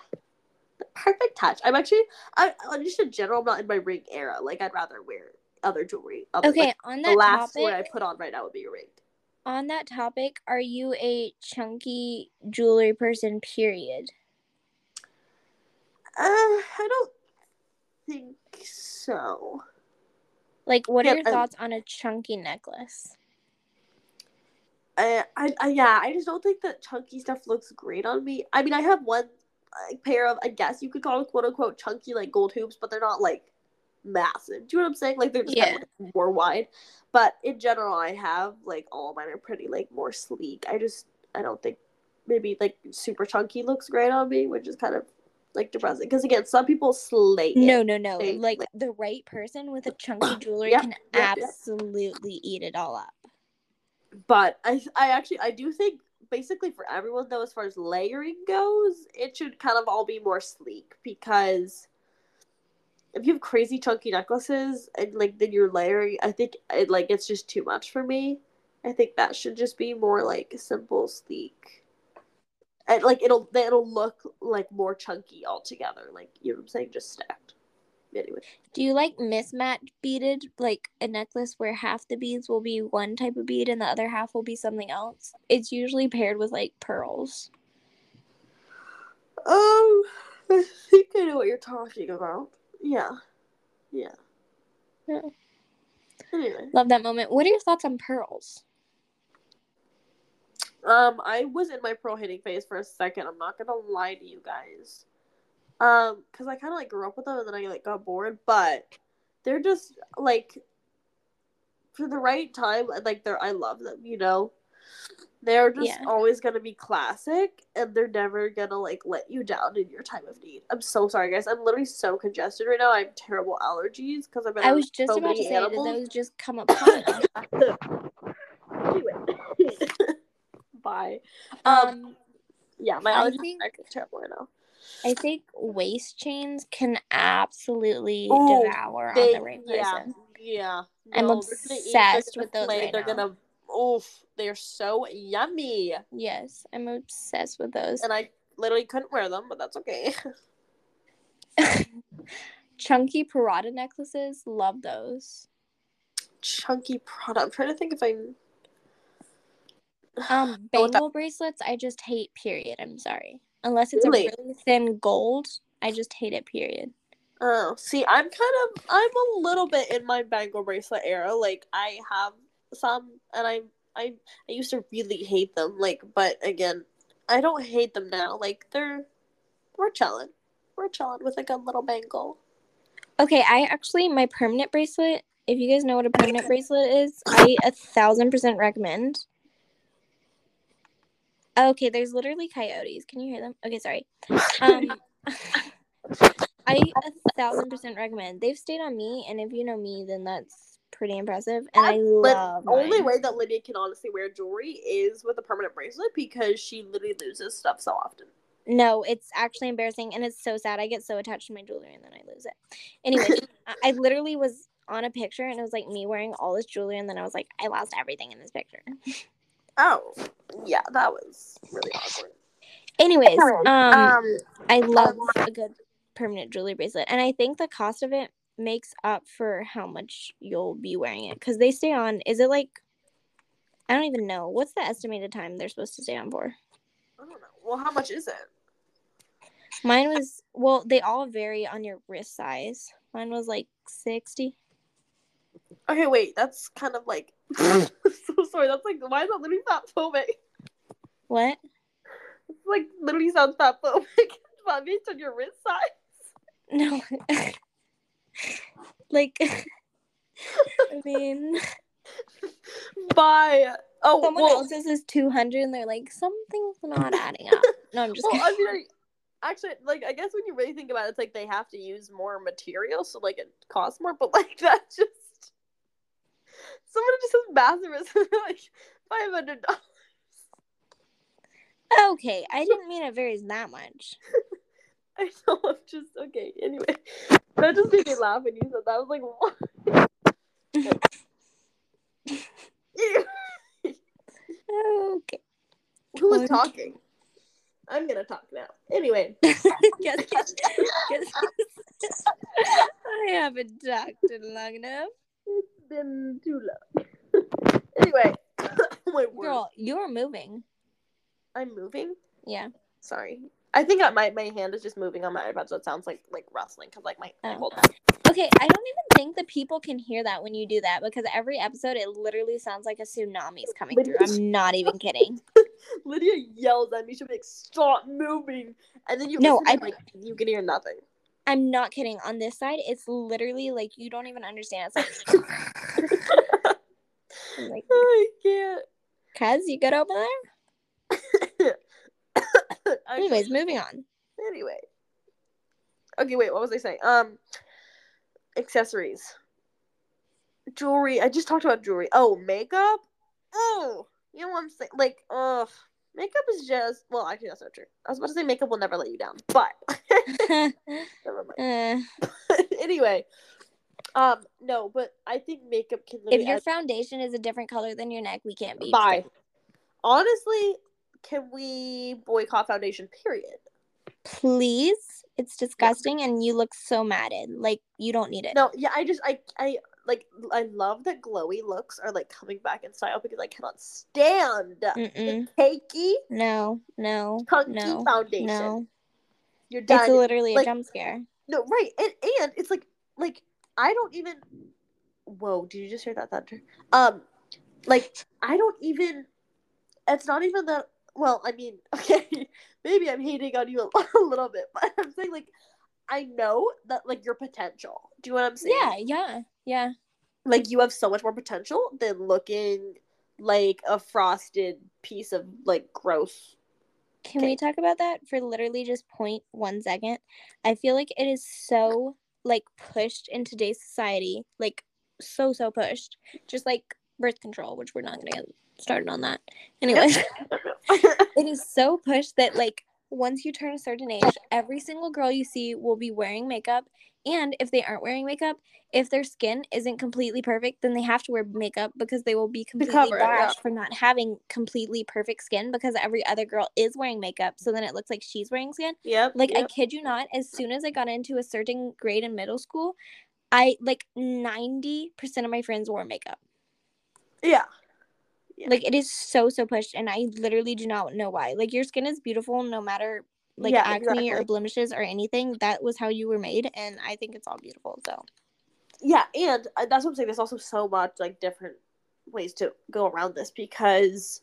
Speaker 1: the perfect touch. I'm actually, I I- just in general, I'm not in my ring era. Like I'd rather wear other jewelry. Other,
Speaker 2: Okay,
Speaker 1: like,
Speaker 2: on
Speaker 1: the
Speaker 2: that
Speaker 1: last
Speaker 2: topic,
Speaker 1: one I put on right now would be a ring.
Speaker 2: on that topic, are you a chunky jewelry person? Period.
Speaker 1: Uh, I don't think so.
Speaker 2: Like, what
Speaker 1: Yeah,
Speaker 2: are your thoughts on a chunky necklace?
Speaker 1: I, I, I, yeah, I just don't think that chunky stuff looks great on me. I mean, I have one like, pair of, I guess you could call it quote unquote chunky like gold hoops, but they're not like massive. Do you know what I'm saying? Like they're just kind of like, more wide. But in general, I have like all of mine are pretty like more sleek. I just, I don't think maybe like super chunky looks great on me, which is kind of like depressing. Because again, some people slay it.
Speaker 2: No, no, no.
Speaker 1: They-
Speaker 2: Like the right person with a chunky jewelry
Speaker 1: Yep,
Speaker 2: can
Speaker 1: yep.
Speaker 2: absolutely eat it all up.
Speaker 1: but I I actually I do think basically for everyone though as far as layering goes, it should kind of all be more sleek because if you have crazy chunky necklaces and like then you're layering, I think it like it's just too much for me. I think that should just be more like simple, sleek. And like it'll it'll look like more chunky altogether. Like you know what I'm saying, just stacked. Anyway.
Speaker 2: Do you like mismatch beaded, like a necklace where half the beads will be one type of bead and the other half will be something else? It's usually paired with like pearls.
Speaker 1: Um, *laughs* I think I know what you're talking about. Yeah. Yeah.
Speaker 2: Yeah.
Speaker 1: Anyway.
Speaker 2: Love that moment. What are your thoughts on pearls?
Speaker 1: Um, I was in my pearl hitting phase for a second. I'm not gonna lie to you guys. Um, because I kind of like grew up with them and then I like got bored, but they're just like for the right time. Like they're, I love them. You know, they're just
Speaker 2: Yeah.
Speaker 1: always gonna be classic, and they're never gonna like let you down in your time of need. I'm so sorry, guys. I'm literally so congested right now. I have terrible allergies because I've been.
Speaker 2: I was just
Speaker 1: so
Speaker 2: about to
Speaker 1: many
Speaker 2: say, did those just come upon us?
Speaker 1: Anyway. Bye. Um,
Speaker 2: Um,
Speaker 1: yeah, my
Speaker 2: I
Speaker 1: allergies
Speaker 2: think-
Speaker 1: are terrible right now.
Speaker 2: I think waist chains can absolutely
Speaker 1: Ooh,
Speaker 2: devour on the right
Speaker 1: yeah,
Speaker 2: person.
Speaker 1: yeah.
Speaker 2: I'm
Speaker 1: No, they're gonna eat, they're
Speaker 2: obsessed with those right
Speaker 1: They're
Speaker 2: now.
Speaker 1: gonna, oof, they're so yummy,
Speaker 2: Yes, I'm obsessed with those.
Speaker 1: and I literally couldn't wear them, but that's okay. *laughs*
Speaker 2: Chunky Parada necklaces, love those.
Speaker 1: Chunky product. I'm trying to think if I.
Speaker 2: Um, *gasps* bangle bracelets, I just hate. Period. I'm sorry. Unless it's
Speaker 1: Really?
Speaker 2: a really thin gold, I just hate it. Period.
Speaker 1: Oh, see, I'm kind of, I'm a little bit in my bangle bracelet era. Like, I have some, and I I I used to really hate them. Like, but again, I don't hate them now. Like they're we're chilling. We're chilling with like a little bangle.
Speaker 2: Okay, I actually my permanent bracelet. If you guys know what a permanent *laughs* bracelet is, I a thousand percent recommend. Okay, there's literally coyotes. Can you hear them? Okay, sorry. Um, *laughs* *laughs* I a thousand percent recommend. They've stayed on me, and if you know me, then that's pretty impressive. And I love.
Speaker 1: the only way that Lydia can honestly wear jewelry is with a permanent bracelet because she literally loses stuff so often.
Speaker 2: No, it's actually embarrassing, and it's so sad. I get so attached to my jewelry, and then I lose it. Anyway, *laughs* I- I literally was on a picture, and it was like me wearing all this jewelry, and then I was like, I lost everything in this picture.
Speaker 1: Oh, yeah, that was really awkward.
Speaker 2: Anyways, um,
Speaker 1: Um,
Speaker 2: I love a good permanent jewelry bracelet, and I think the cost of it makes up for how much you'll be wearing it because they stay on. Is it like? I don't even know. What's the estimated time they're supposed to stay on for?
Speaker 1: I don't know. Well, how much is it?
Speaker 2: Mine was well. They all vary on your wrist size. Mine was like sixty.
Speaker 1: Okay, wait, that's kind of like. *laughs* that's like why is that literally fat phobic?
Speaker 2: What?
Speaker 1: It's like literally sounds fat phobic. *laughs* But based on your wrist size.
Speaker 2: No. *laughs* like, *laughs* I mean,
Speaker 1: By oh
Speaker 2: someone
Speaker 1: well,
Speaker 2: else's is two hundred, and they're like, something's not adding up. No, I'm just
Speaker 1: well,
Speaker 2: kidding.
Speaker 1: I mean, I, actually, like I guess when you really think about it, it's like they have to use more material, so like it costs more. But like that's just someone just says massive *laughs* like five hundred dollars.
Speaker 2: Okay, I didn't mean it varies that much. *laughs*
Speaker 1: I know. I'm just okay. Anyway, that just made me laugh when you said that. I was like, what?
Speaker 2: Okay.
Speaker 1: Who was talking? I'm gonna talk now. Anyway,
Speaker 2: guess, guess, guess. I haven't talked in long enough. *laughs*
Speaker 1: it's been too long. *laughs* anyway, oh my word.
Speaker 2: Girl, you're moving.
Speaker 1: I'm moving.
Speaker 2: Yeah.
Speaker 1: Sorry. I think I, my my hand is just moving on my iPad, so it sounds like like rustling because like my
Speaker 2: Oh.
Speaker 1: hold on.
Speaker 2: Okay, I don't even think the people can hear that when you do that because every episode it literally sounds like a tsunami is coming through. I'm not even kidding. *laughs*
Speaker 1: Lydia yells at me. She'll be like, "Stop moving!" And then you
Speaker 2: No, I-
Speaker 1: and, like you can hear nothing.
Speaker 2: I'm not kidding. On this side, it's literally like you don't even understand. It's like, like *laughs*
Speaker 1: I can't.
Speaker 2: Kaz, you good over there? *coughs* Anyways, moving on.
Speaker 1: Anyway. Okay, wait, what was I saying? Um accessories. Jewelry. I just talked about jewelry. Oh, makeup? Oh, you know what I'm saying? Like, ugh. Makeup is just well, actually that's not true. I was about to say makeup will never let you down, but *laughs* never mind.
Speaker 2: Uh, *laughs* *laughs*
Speaker 1: anyway. Um, no, but I think makeup can
Speaker 2: if your
Speaker 1: add-
Speaker 2: foundation is a different color than your neck, we can't be.
Speaker 1: bye. Honestly, can we boycott foundation, period?
Speaker 2: Please. It's disgusting and you look so matted. Like you don't need it.
Speaker 1: No, yeah, I just I I like I love that glowy looks are like coming back in style because I cannot stand
Speaker 2: Mm-mm.
Speaker 1: the cakey,
Speaker 2: No, no,
Speaker 1: chunky
Speaker 2: no,
Speaker 1: foundation.
Speaker 2: no.
Speaker 1: You're done.
Speaker 2: It's literally a jump scare.
Speaker 1: no, right, and and it's like like I don't even. Whoa! Did you just hear that thunder? Um, like I don't even. It's not even that. Well, I mean, *laughs* okay, maybe I'm hating on you a, a little bit, but I'm saying like I know that like your potential. Do you know what I'm saying?
Speaker 2: Yeah, yeah, yeah.
Speaker 1: like you have so much more potential than looking like a frosted piece of like gross.
Speaker 2: Can
Speaker 1: Okay.
Speaker 2: we talk about that for literally just point one second? I feel like it is so like pushed in today's society, like so so pushed. Just like birth control, which we're not gonna get started on that. Anyways, *laughs* *laughs* it is so pushed that like once you turn a certain age, every single girl you see will be wearing makeup. And if they aren't wearing makeup, if their skin isn't completely perfect, then they have to wear makeup because they will be completely
Speaker 1: it, yeah.
Speaker 2: for not having completely perfect skin because every other girl is wearing makeup. So then it looks like she's wearing skin.
Speaker 1: yep.
Speaker 2: Like I kid you not, as soon as I got into a certain grade in middle school, I like 90% of my friends wore makeup.
Speaker 1: yeah. Yeah.
Speaker 2: Like it is so so pushed and I literally do not know why. Like your skin is beautiful no matter like
Speaker 1: Yeah,
Speaker 2: acne or blemishes or anything. That was how you were made and I think it's all beautiful. So
Speaker 1: Yeah, and uh, that's what I'm saying. There's also so much like different ways to go around this because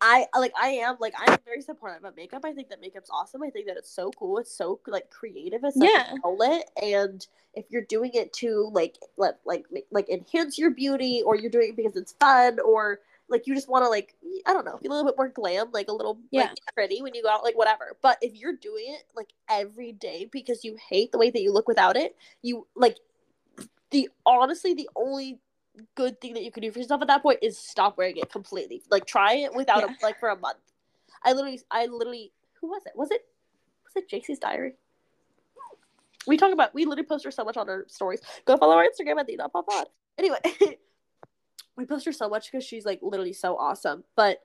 Speaker 1: I like I am like I'm very supportive of makeup. I think that makeup's awesome. I think that it's so cool. It's so like creative. It's such
Speaker 2: Yeah.
Speaker 1: a outlet. And if you're doing it to like let like like, like enhance your beauty, or you're doing it because it's fun, or like you just want to like I don't know, be a little bit more glam, like a little
Speaker 2: Yeah.
Speaker 1: like pretty when you go out, like whatever. But if you're doing it like every day because you hate the way that you look without it, you like the honestly the only good thing that you can do for yourself at that point is stop wearing it completely. Like try it without
Speaker 2: Yeah.
Speaker 1: a, like for a month. I literally I literally who was it? Was it was it JC's diary? We talk about we literally post her so much on our stories. Go follow our Instagram at the Not Pop Pod. Anyway, *laughs* we post her so much because she's like literally so awesome. But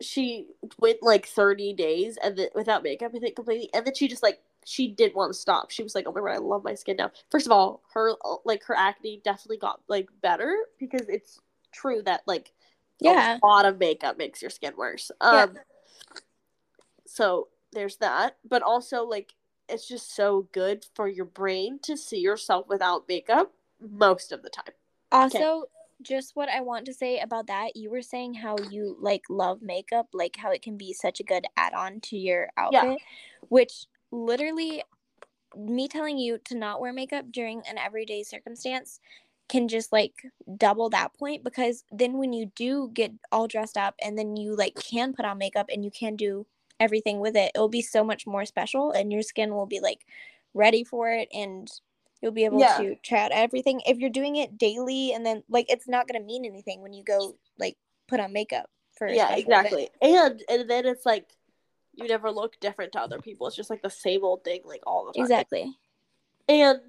Speaker 1: she went like 30 days and then without makeup, I think completely, and then she just like she didn't want to stop. She was like, "Oh my god, I love my skin now." First of all, her like her acne definitely got like better because it's true that like
Speaker 2: Yeah.
Speaker 1: a lot of makeup makes your skin worse.
Speaker 2: Yeah.
Speaker 1: Um, so there's that, but also like it's just so good for your brain to see yourself without makeup most of the time.
Speaker 2: Also, just what I want to say about that, you were saying how you like love makeup, like how it can be such a good add-on to your outfit, yeah. which literally me telling you to not wear makeup during an everyday circumstance can just like double that point because then when you do get all dressed up and then you like can put on makeup and you can do everything with it, it'll be so much more special and your skin will be like ready for it and you'll be able
Speaker 1: Yeah.
Speaker 2: to try out everything. If you're doing it daily and then like it's not gonna mean anything when you go like put on makeup for
Speaker 1: yeah, exactly. And and then it's like you never look different to other people. It's just like the same old thing, like all the time.
Speaker 2: Exactly.
Speaker 1: and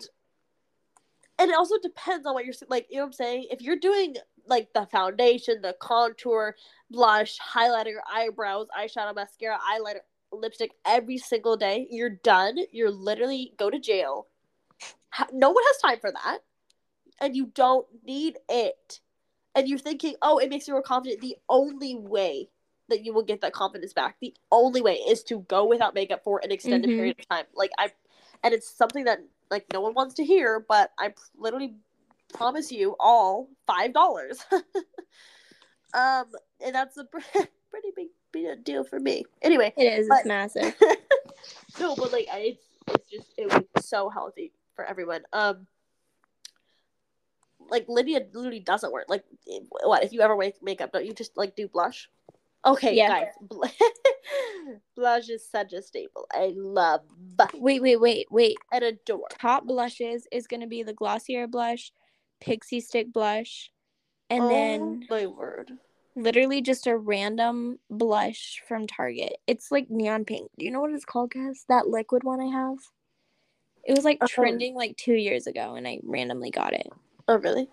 Speaker 1: and it also depends on what you're like you know what i'm saying if you're doing like the foundation the contour blush highlighter eyebrows eyeshadow mascara eyeliner lipstick every single day you're done you're literally go to jail no one has time for that. And you don't need it. And you're thinking oh it makes you more confident. The only way that you will get that confidence back the only way is to go without makeup for an extended
Speaker 2: Mhm.
Speaker 1: period of time. Like i and it's something that like no one wants to hear but I literally promise you all five dollars. *laughs* Um and that's a *laughs* pretty big, big deal for me. Anyway
Speaker 2: It is.
Speaker 1: But-
Speaker 2: It's massive. *laughs*
Speaker 1: no but like I, it's it's just it was so healthy for everyone um like lydia literally doesn't work like what if you ever make makeup don't you just like do blush okay
Speaker 2: Yeah.
Speaker 1: guys *laughs* bl- blush is such a staple i love
Speaker 2: Wait, wait, wait, wait.
Speaker 1: and adore
Speaker 2: Top blushes is gonna be the Glossier blush, Pixie Stick blush, and
Speaker 1: oh,
Speaker 2: then
Speaker 1: my word
Speaker 2: literally just a random blush from Target. It's like neon pink. Do you know what it's called, guys? That liquid one I have. It was like
Speaker 1: Oh.
Speaker 2: trending like two years ago, and I randomly got it.
Speaker 1: Oh really?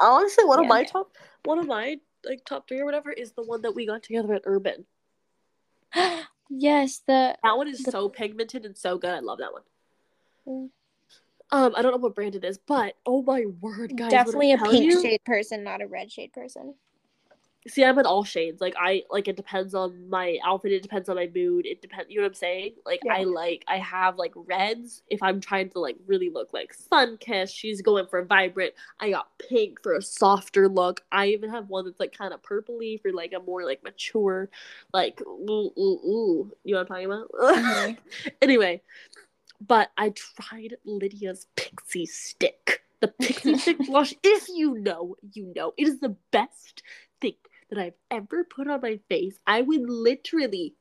Speaker 1: Honestly, one of
Speaker 2: Yeah.
Speaker 1: my top, one of my like top three or whatever is the one that we got together at Urban. *gasps*
Speaker 2: yes, the
Speaker 1: That one is
Speaker 2: The-
Speaker 1: so pigmented and so good. I love that one.
Speaker 2: Mm.
Speaker 1: Um, I don't know what brand it is, but oh my word, guys!
Speaker 2: definitely a pink
Speaker 1: you-
Speaker 2: shade person, not a red shade person.
Speaker 1: See, I'm in all shades. Like I like it depends on my outfit. It depends on my mood. It depends. You know what I'm saying? Like
Speaker 2: Yeah.
Speaker 1: I like I have like reds if I'm trying to like really look like sun kissed. She's going for vibrant. I got pink for a softer look. I even have one that's like kind of purpley for like a more like mature, like ooh ooh ooh. You know what I'm talking about?
Speaker 2: Mhm. *laughs*
Speaker 1: anyway, but I tried Lydia's pixie stick. The pixie *laughs* stick blush. If you know, you know. It is the best thing that I've ever put on my face. I would literally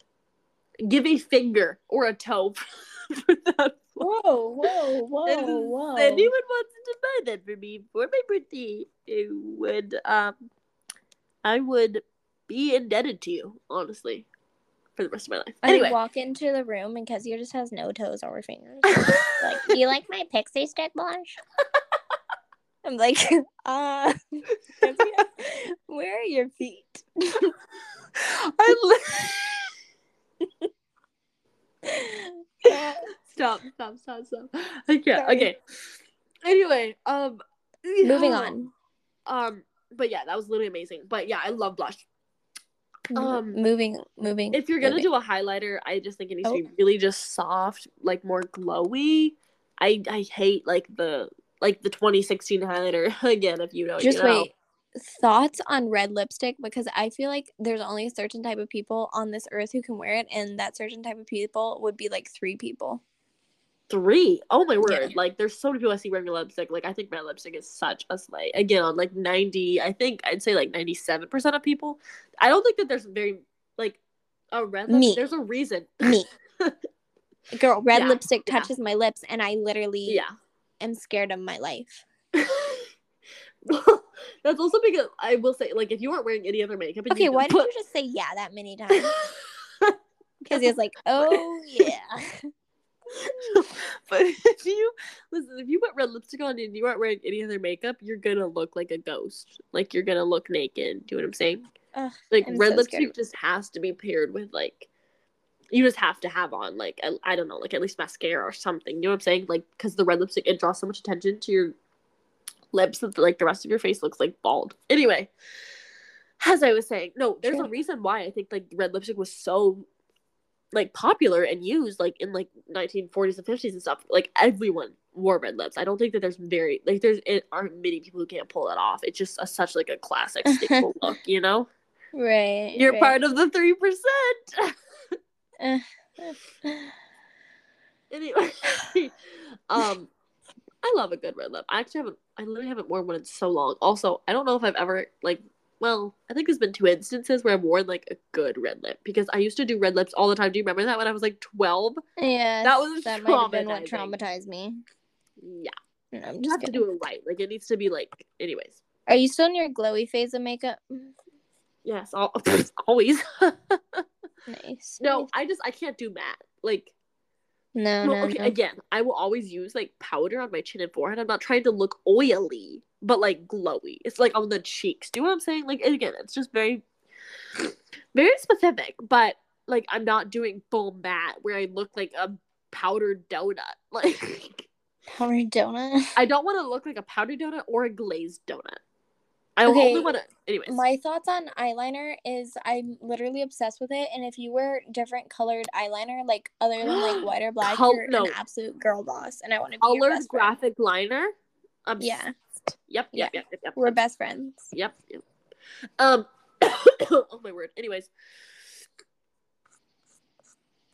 Speaker 1: give a finger or a toe *laughs* for that.
Speaker 2: Whoa, whoa, whoa,
Speaker 1: And
Speaker 2: whoa!
Speaker 1: If anyone wants to buy that for me for my birthday, I would um I would be indebted to you, honestly, for the rest of my life.
Speaker 2: I
Speaker 1: Anyway.
Speaker 2: walk into the room and Kezia just has no toes or fingers. *laughs* like, do you like my pixie stick blush? *laughs* I'm like, *laughs* uh, *laughs* where are your feet?
Speaker 1: I li- *laughs* stop, stop, stop, stop. I can't.
Speaker 2: Sorry.
Speaker 1: Okay. Anyway, um,
Speaker 2: Moving
Speaker 1: yeah.
Speaker 2: on.
Speaker 1: Um, but yeah, that was literally amazing. But yeah, I love blush. Um,
Speaker 2: moving, moving.
Speaker 1: If you're gonna
Speaker 2: moving.
Speaker 1: do a highlighter, I just think it needs
Speaker 2: Oh.
Speaker 1: to be really just soft, like more glowy. I I hate like the like the 2016 highlighter *laughs* again. If you know,
Speaker 2: just
Speaker 1: you know.
Speaker 2: wait. thoughts on red lipstick because I feel like there's only a certain type of people on this earth who can wear it, and that certain type of people would be like three people.
Speaker 1: Three. Oh my word!
Speaker 2: Yeah.
Speaker 1: Like, there's so many people I see wearing lipstick. Like, I think red lipstick is such a slight. Again, on like ninety, I think I'd say like ninety-seven percent of people. I don't think that there's very like a red. Lip-
Speaker 2: Me.
Speaker 1: There's a reason.
Speaker 2: Me. *laughs* Girl, red
Speaker 1: Yeah,
Speaker 2: lipstick
Speaker 1: yeah.
Speaker 2: touches my lips, and I literally
Speaker 1: yeah.
Speaker 2: Am scared of my life. *laughs*
Speaker 1: That's also because I will say, like, if you weren't wearing any other makeup,
Speaker 2: Okay,
Speaker 1: you
Speaker 2: why did
Speaker 1: put-
Speaker 2: you just say yeah that many times? *laughs* Because he was like, oh yeah. *laughs*
Speaker 1: but if you listen, if you put red lipstick on and you aren't wearing any other makeup, you're gonna look like a ghost. Like you're gonna look naked. Do you know what I'm saying?
Speaker 2: Ugh,
Speaker 1: Like
Speaker 2: I'm
Speaker 1: red
Speaker 2: so
Speaker 1: lipstick just has to be paired with like you just have to have on like I I don't know, like at least mascara or something. You know what I'm saying? Like because the red lipstick it draws so much attention to your lips that like the rest of your face looks like bald. Anyway, as I was saying, no, there's
Speaker 2: True.
Speaker 1: a reason why I think like red lipstick was so like popular and used like in like 1940s and 50s and stuff. Like everyone wore red lips. I don't think that there's very like there's it aren't many people who can't pull that off. It's just a, such like a classic *laughs* staple look, you know.
Speaker 2: Right.
Speaker 1: You're
Speaker 2: right.
Speaker 1: part of the three percent.
Speaker 2: Uh, *laughs* *laughs*
Speaker 1: anyway, *laughs* um, I love a good red lip. I actually haven't. I literally haven't worn one in so long. Also, I don't know if I've ever like. Well, I think there's been two instances where I've worn like a good red lip because I used to do red lips all the time. Do you remember that when I was like 12?
Speaker 2: yeah.
Speaker 1: That was
Speaker 2: that might have been what traumatized me.
Speaker 1: Yeah,
Speaker 2: No, I'm just
Speaker 1: have to do it right. Like it needs to be like. Anyways,
Speaker 2: Are you still in your glowy phase of makeup?
Speaker 1: yes, I'll, *laughs* always.
Speaker 2: Nice.
Speaker 1: no, I just I can't do matte. Like
Speaker 2: No,
Speaker 1: Well,
Speaker 2: no,
Speaker 1: okay,
Speaker 2: no.
Speaker 1: again, I will always use like powder on my chin and forehead. I'm not trying to look oily, but like glowy. It's like on the cheeks. Do you know what I'm saying? Like again, it's just very, very specific. But like, I'm not doing full matte where I look like a powdered donut. *laughs* Like,
Speaker 2: Powdered donut.
Speaker 1: I don't want to look like a powdered donut or a glazed donut. I
Speaker 2: Okay,
Speaker 1: only want to. Anyways,
Speaker 2: My thoughts on eyeliner is I'm literally obsessed with it, and if you wear different colored eyeliner, like other than like *gasps* white or black,
Speaker 1: Col-
Speaker 2: you're
Speaker 1: no.
Speaker 2: an absolute girl boss, and I want to be
Speaker 1: colored
Speaker 2: best friend.
Speaker 1: graphic liner. Um,
Speaker 2: Yeah,
Speaker 1: Yep. Yep.
Speaker 2: Yeah.
Speaker 1: Yep. Yep. yep.
Speaker 2: we're best friends.
Speaker 1: Yep. yep. Um. *coughs* oh my word. Anyways,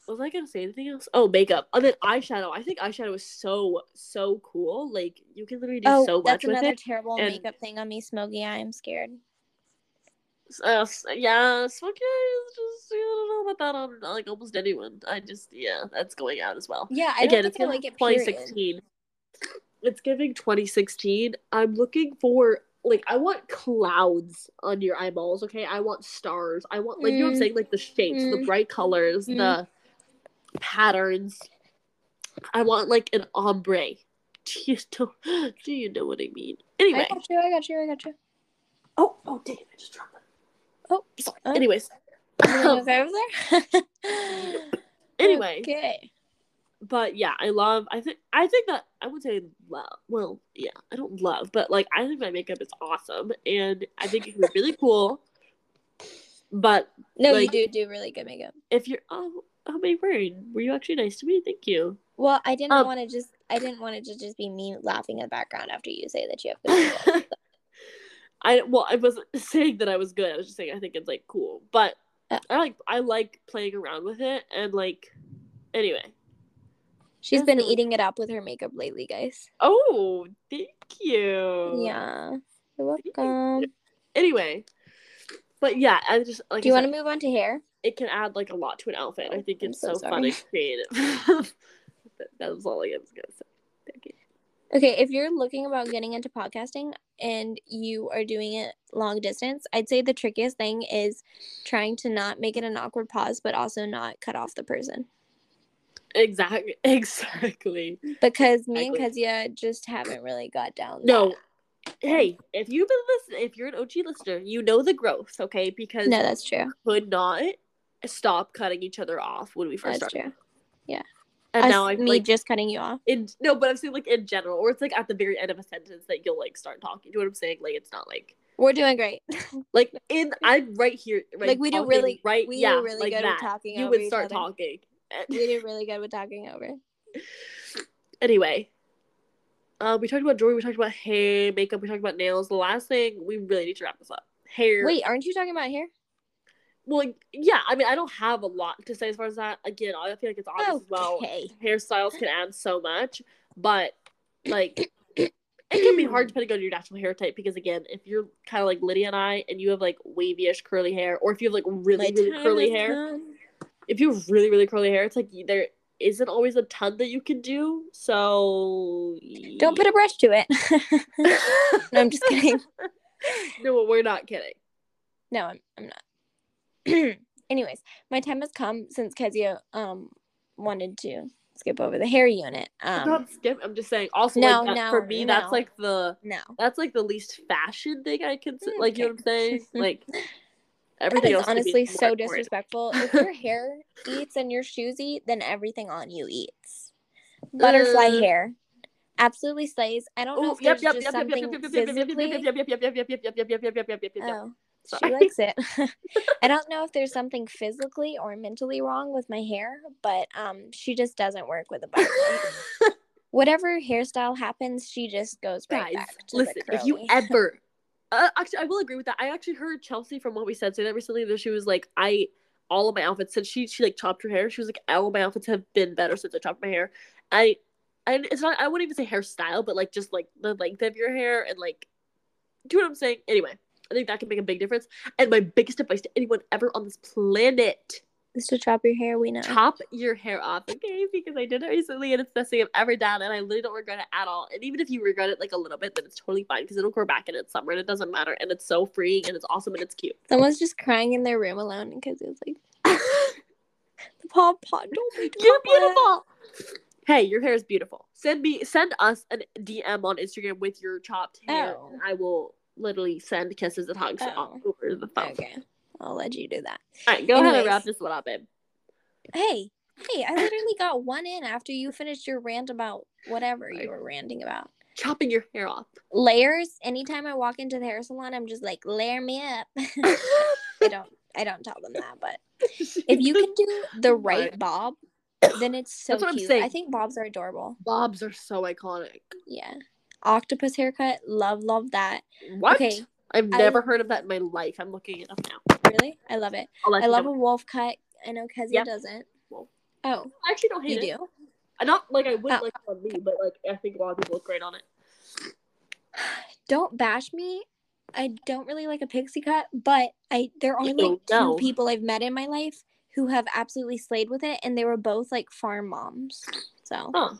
Speaker 1: was I gonna say anything else? Oh, makeup. And then eyeshadow. I think eyeshadow is so so cool. Like you can literally do
Speaker 2: oh,
Speaker 1: so much with it.
Speaker 2: That's another terrible
Speaker 1: and-
Speaker 2: makeup thing on me, Smoky. I am scared.
Speaker 1: Uh, yeah, smoky eye is just I don't know about that on like almost anyone. I just yeah, that's going out as well.
Speaker 2: Yeah, I
Speaker 1: Again, it's
Speaker 2: I like it.
Speaker 1: 2016. It's giving 2016. I'm looking for like I want clouds on your eyeballs. Okay, I want stars. I want like you know what I'm
Speaker 2: Mm.
Speaker 1: saying, like the shapes, the
Speaker 2: Mm.
Speaker 1: bright colors,
Speaker 2: Mm.
Speaker 1: the patterns. I want like an ombre. *laughs* Do you know, do you know what I mean? Anyway.
Speaker 2: I got you. I got you. I got you.
Speaker 1: Oh, oh, dang it! I just dropped it.
Speaker 2: Oh,
Speaker 1: Sorry.
Speaker 2: oh.
Speaker 1: Anyways.
Speaker 2: Okay *laughs* over there? *laughs*
Speaker 1: anyway.
Speaker 2: Okay.
Speaker 1: but yeah, I love. I think I think that I would say love. Well, yeah, I don't love, but like I think my makeup is awesome, and I think it's really cool. But
Speaker 2: No, you do do really good makeup.
Speaker 1: if you're oh oh my word, were you actually nice to me? Thank you.
Speaker 2: Well, I didn't
Speaker 1: Um,
Speaker 2: want to just I didn't want it to just be me laughing in the background after you say that you have *laughs* good.
Speaker 1: I well, I wasn't *laughs* saying that I was good. I was just saying I think it's like cool, but
Speaker 2: Uh.
Speaker 1: I like I like playing around with it, and like anyway.
Speaker 2: She's been eating it up with her makeup lately, guys.
Speaker 1: Oh, thank you.
Speaker 2: Yeah. You're
Speaker 1: you.
Speaker 2: welcome.
Speaker 1: Anyway, but yeah, I just like
Speaker 2: Do you want to move on to hair?
Speaker 1: It can add like a lot to an outfit. I oh, think
Speaker 2: I'm
Speaker 1: it's
Speaker 2: so
Speaker 1: so, fun and creative. *laughs* *laughs* that, that was all I was gonna say. Thank you.
Speaker 2: Okay, if you're looking about getting into podcasting and you are doing it long distance, I'd say the trickiest thing is trying to not make it an awkward pause, but also not cut off the person.
Speaker 1: Exactly. *laughs* Exactly.
Speaker 2: Because me and
Speaker 1: Exactly.
Speaker 2: Kezia just haven't really got down.
Speaker 1: No.
Speaker 2: that.
Speaker 1: Hey, if you've been listening, if you're an OG listener, you know the growth, okay? Because
Speaker 2: No, that's true.
Speaker 1: could not stop cutting each other off when we first
Speaker 2: That's
Speaker 1: started.
Speaker 2: true.
Speaker 1: And
Speaker 2: Us-
Speaker 1: now I'm
Speaker 2: me
Speaker 1: like
Speaker 2: just cutting you off.
Speaker 1: in no, but I'm saying like in general, or it's like at the very end of a sentence that you'll like start talking. Do you know what I'm saying? Like it's not like
Speaker 2: We're doing great. *laughs*
Speaker 1: like in I'm right here, right?
Speaker 2: Like, we do really-
Speaker 1: right.
Speaker 2: we do
Speaker 1: yeah,
Speaker 2: really
Speaker 1: like
Speaker 2: good at
Speaker 1: that.
Speaker 2: talking
Speaker 1: You would start talking. *laughs*
Speaker 2: we do really good with talking over.
Speaker 1: Anyway, Uh, we talked about jewelry. We talked about hair, makeup. We talked about nails. The last thing we really need to wrap this up. Hair.
Speaker 2: Wait, aren't you talking about hair?
Speaker 1: Well, yeah. I mean, I don't have a lot to say as far as that. Again, I feel like it's obvious as well.
Speaker 2: Okay.
Speaker 1: Hairstyles can add so much, but like it can be hard depending on your natural hair type because again, if you're kind of like Lydia and I, and you have like wavy-ish curly hair, or if you have like really
Speaker 2: My
Speaker 1: really curly hair, if you have really really curly hair, it's like there isn't always a ton that you can do. So
Speaker 2: Don't put a brush to it. *laughs* no, I'm just kidding. *laughs*
Speaker 1: no, we're not kidding.
Speaker 2: No, I'm I'm not. Anyways, my time has come since Kezia um wanted to skip over the hair unit.
Speaker 1: I'm
Speaker 2: Um
Speaker 1: not skip. I'm just saying. Also,
Speaker 2: No,
Speaker 1: like that,
Speaker 2: no,
Speaker 1: for me, that's like the
Speaker 2: no.
Speaker 1: that's like the least fashion thing I can.
Speaker 2: Mm,
Speaker 1: Like you know what I'm saying? Like everything
Speaker 2: is
Speaker 1: else.
Speaker 2: honestly so disrespectful. If your hair eats and your shoes eat, then everything on you eats. Butterfly
Speaker 1: Uh,
Speaker 2: hair. Absolutely slays. I don't know
Speaker 1: Oh,
Speaker 2: if
Speaker 1: yep,
Speaker 2: there's
Speaker 1: yep,
Speaker 2: just
Speaker 1: yep, yep, yep,
Speaker 2: something
Speaker 1: yep, yep, yep, yep,
Speaker 2: physically.
Speaker 1: yep, yep, yep, yep, yep, yep, yep, yep, yep, yep, yep, yep, yep, yep.
Speaker 2: Oh, she
Speaker 1: Sorry.
Speaker 2: likes it. *laughs* I don't know if there's something physically or mentally wrong with my hair, but um, she just doesn't work with a butterfly. *laughs* Whatever hairstyle happens, she just goes right
Speaker 1: Guys,
Speaker 2: back to
Speaker 1: listen.
Speaker 2: the
Speaker 1: If you *laughs* ever, uh, actually, I will agree with that. I actually heard Chelsea from what we said say that recently that she was like, I all of my outfits since she she like chopped her hair. She was like, all of my outfits have been better since I chopped my hair. I. And it's not. I wouldn't even say hairstyle, but like just like the length of your hair and like, do you know what I'm saying? Anyway, I think that can make a big difference. And my biggest advice to anyone ever on this planet
Speaker 2: Is to chop your hair, we know.
Speaker 1: chop your hair off, okay? Because I did it recently and it's the best thing I've ever done, and I literally don't regret it at all. And even if you regret it like a little bit, then it's totally fine because it'll grow back and it's summer and it doesn't matter and it's so freeing and it's awesome and it's cute.
Speaker 2: Someone's just crying in their room alone because it was like *laughs* the paw paw told me to
Speaker 1: You're
Speaker 2: chop my hair."
Speaker 1: beautiful. Hey, your hair is beautiful. Send me, send us a DM on Instagram with your chopped hair.
Speaker 2: Oh.
Speaker 1: and I will literally send kisses and hugs
Speaker 2: Oh.
Speaker 1: all over the phone.
Speaker 2: Okay, I'll let you do that.
Speaker 1: All right, go ahead and wrap this one up, babe.
Speaker 2: Hey, hey, I *laughs* literally got one in after you finished your rant about whatever you were ranting about.
Speaker 1: Chopping your hair off.
Speaker 2: Layers. Anytime I walk into the hair salon, I'm just like, layer me up. *laughs* I don't I don't tell them that, but *laughs* if you can do the right bob, then it's so
Speaker 1: That's what I'm
Speaker 2: cute.
Speaker 1: saying.
Speaker 2: I think bobs are adorable.
Speaker 1: Bobs are so iconic.
Speaker 2: Yeah. Octopus haircut, love, love that.
Speaker 1: What?
Speaker 2: Okay,
Speaker 1: I've
Speaker 2: I-
Speaker 1: never heard of that in my life. I'm looking it up now.
Speaker 2: really? I love it. I
Speaker 1: you
Speaker 2: love
Speaker 1: know.
Speaker 2: a wolf cut. I know Kezia
Speaker 1: Yep.
Speaker 2: doesn't.
Speaker 1: Wolf.
Speaker 2: Oh,
Speaker 1: I actually don't
Speaker 2: you
Speaker 1: hate it.
Speaker 2: do?
Speaker 1: I Not like I would
Speaker 2: Oh.
Speaker 1: like it on me, but like I think a lot of people look great on it. *sighs*
Speaker 2: Don't bash me. I don't really like a pixie cut, but I there are
Speaker 1: Ew,
Speaker 2: like two
Speaker 1: no.
Speaker 2: people I've met in my life who have absolutely slayed with it, and they were both like farm moms. So
Speaker 1: Huh.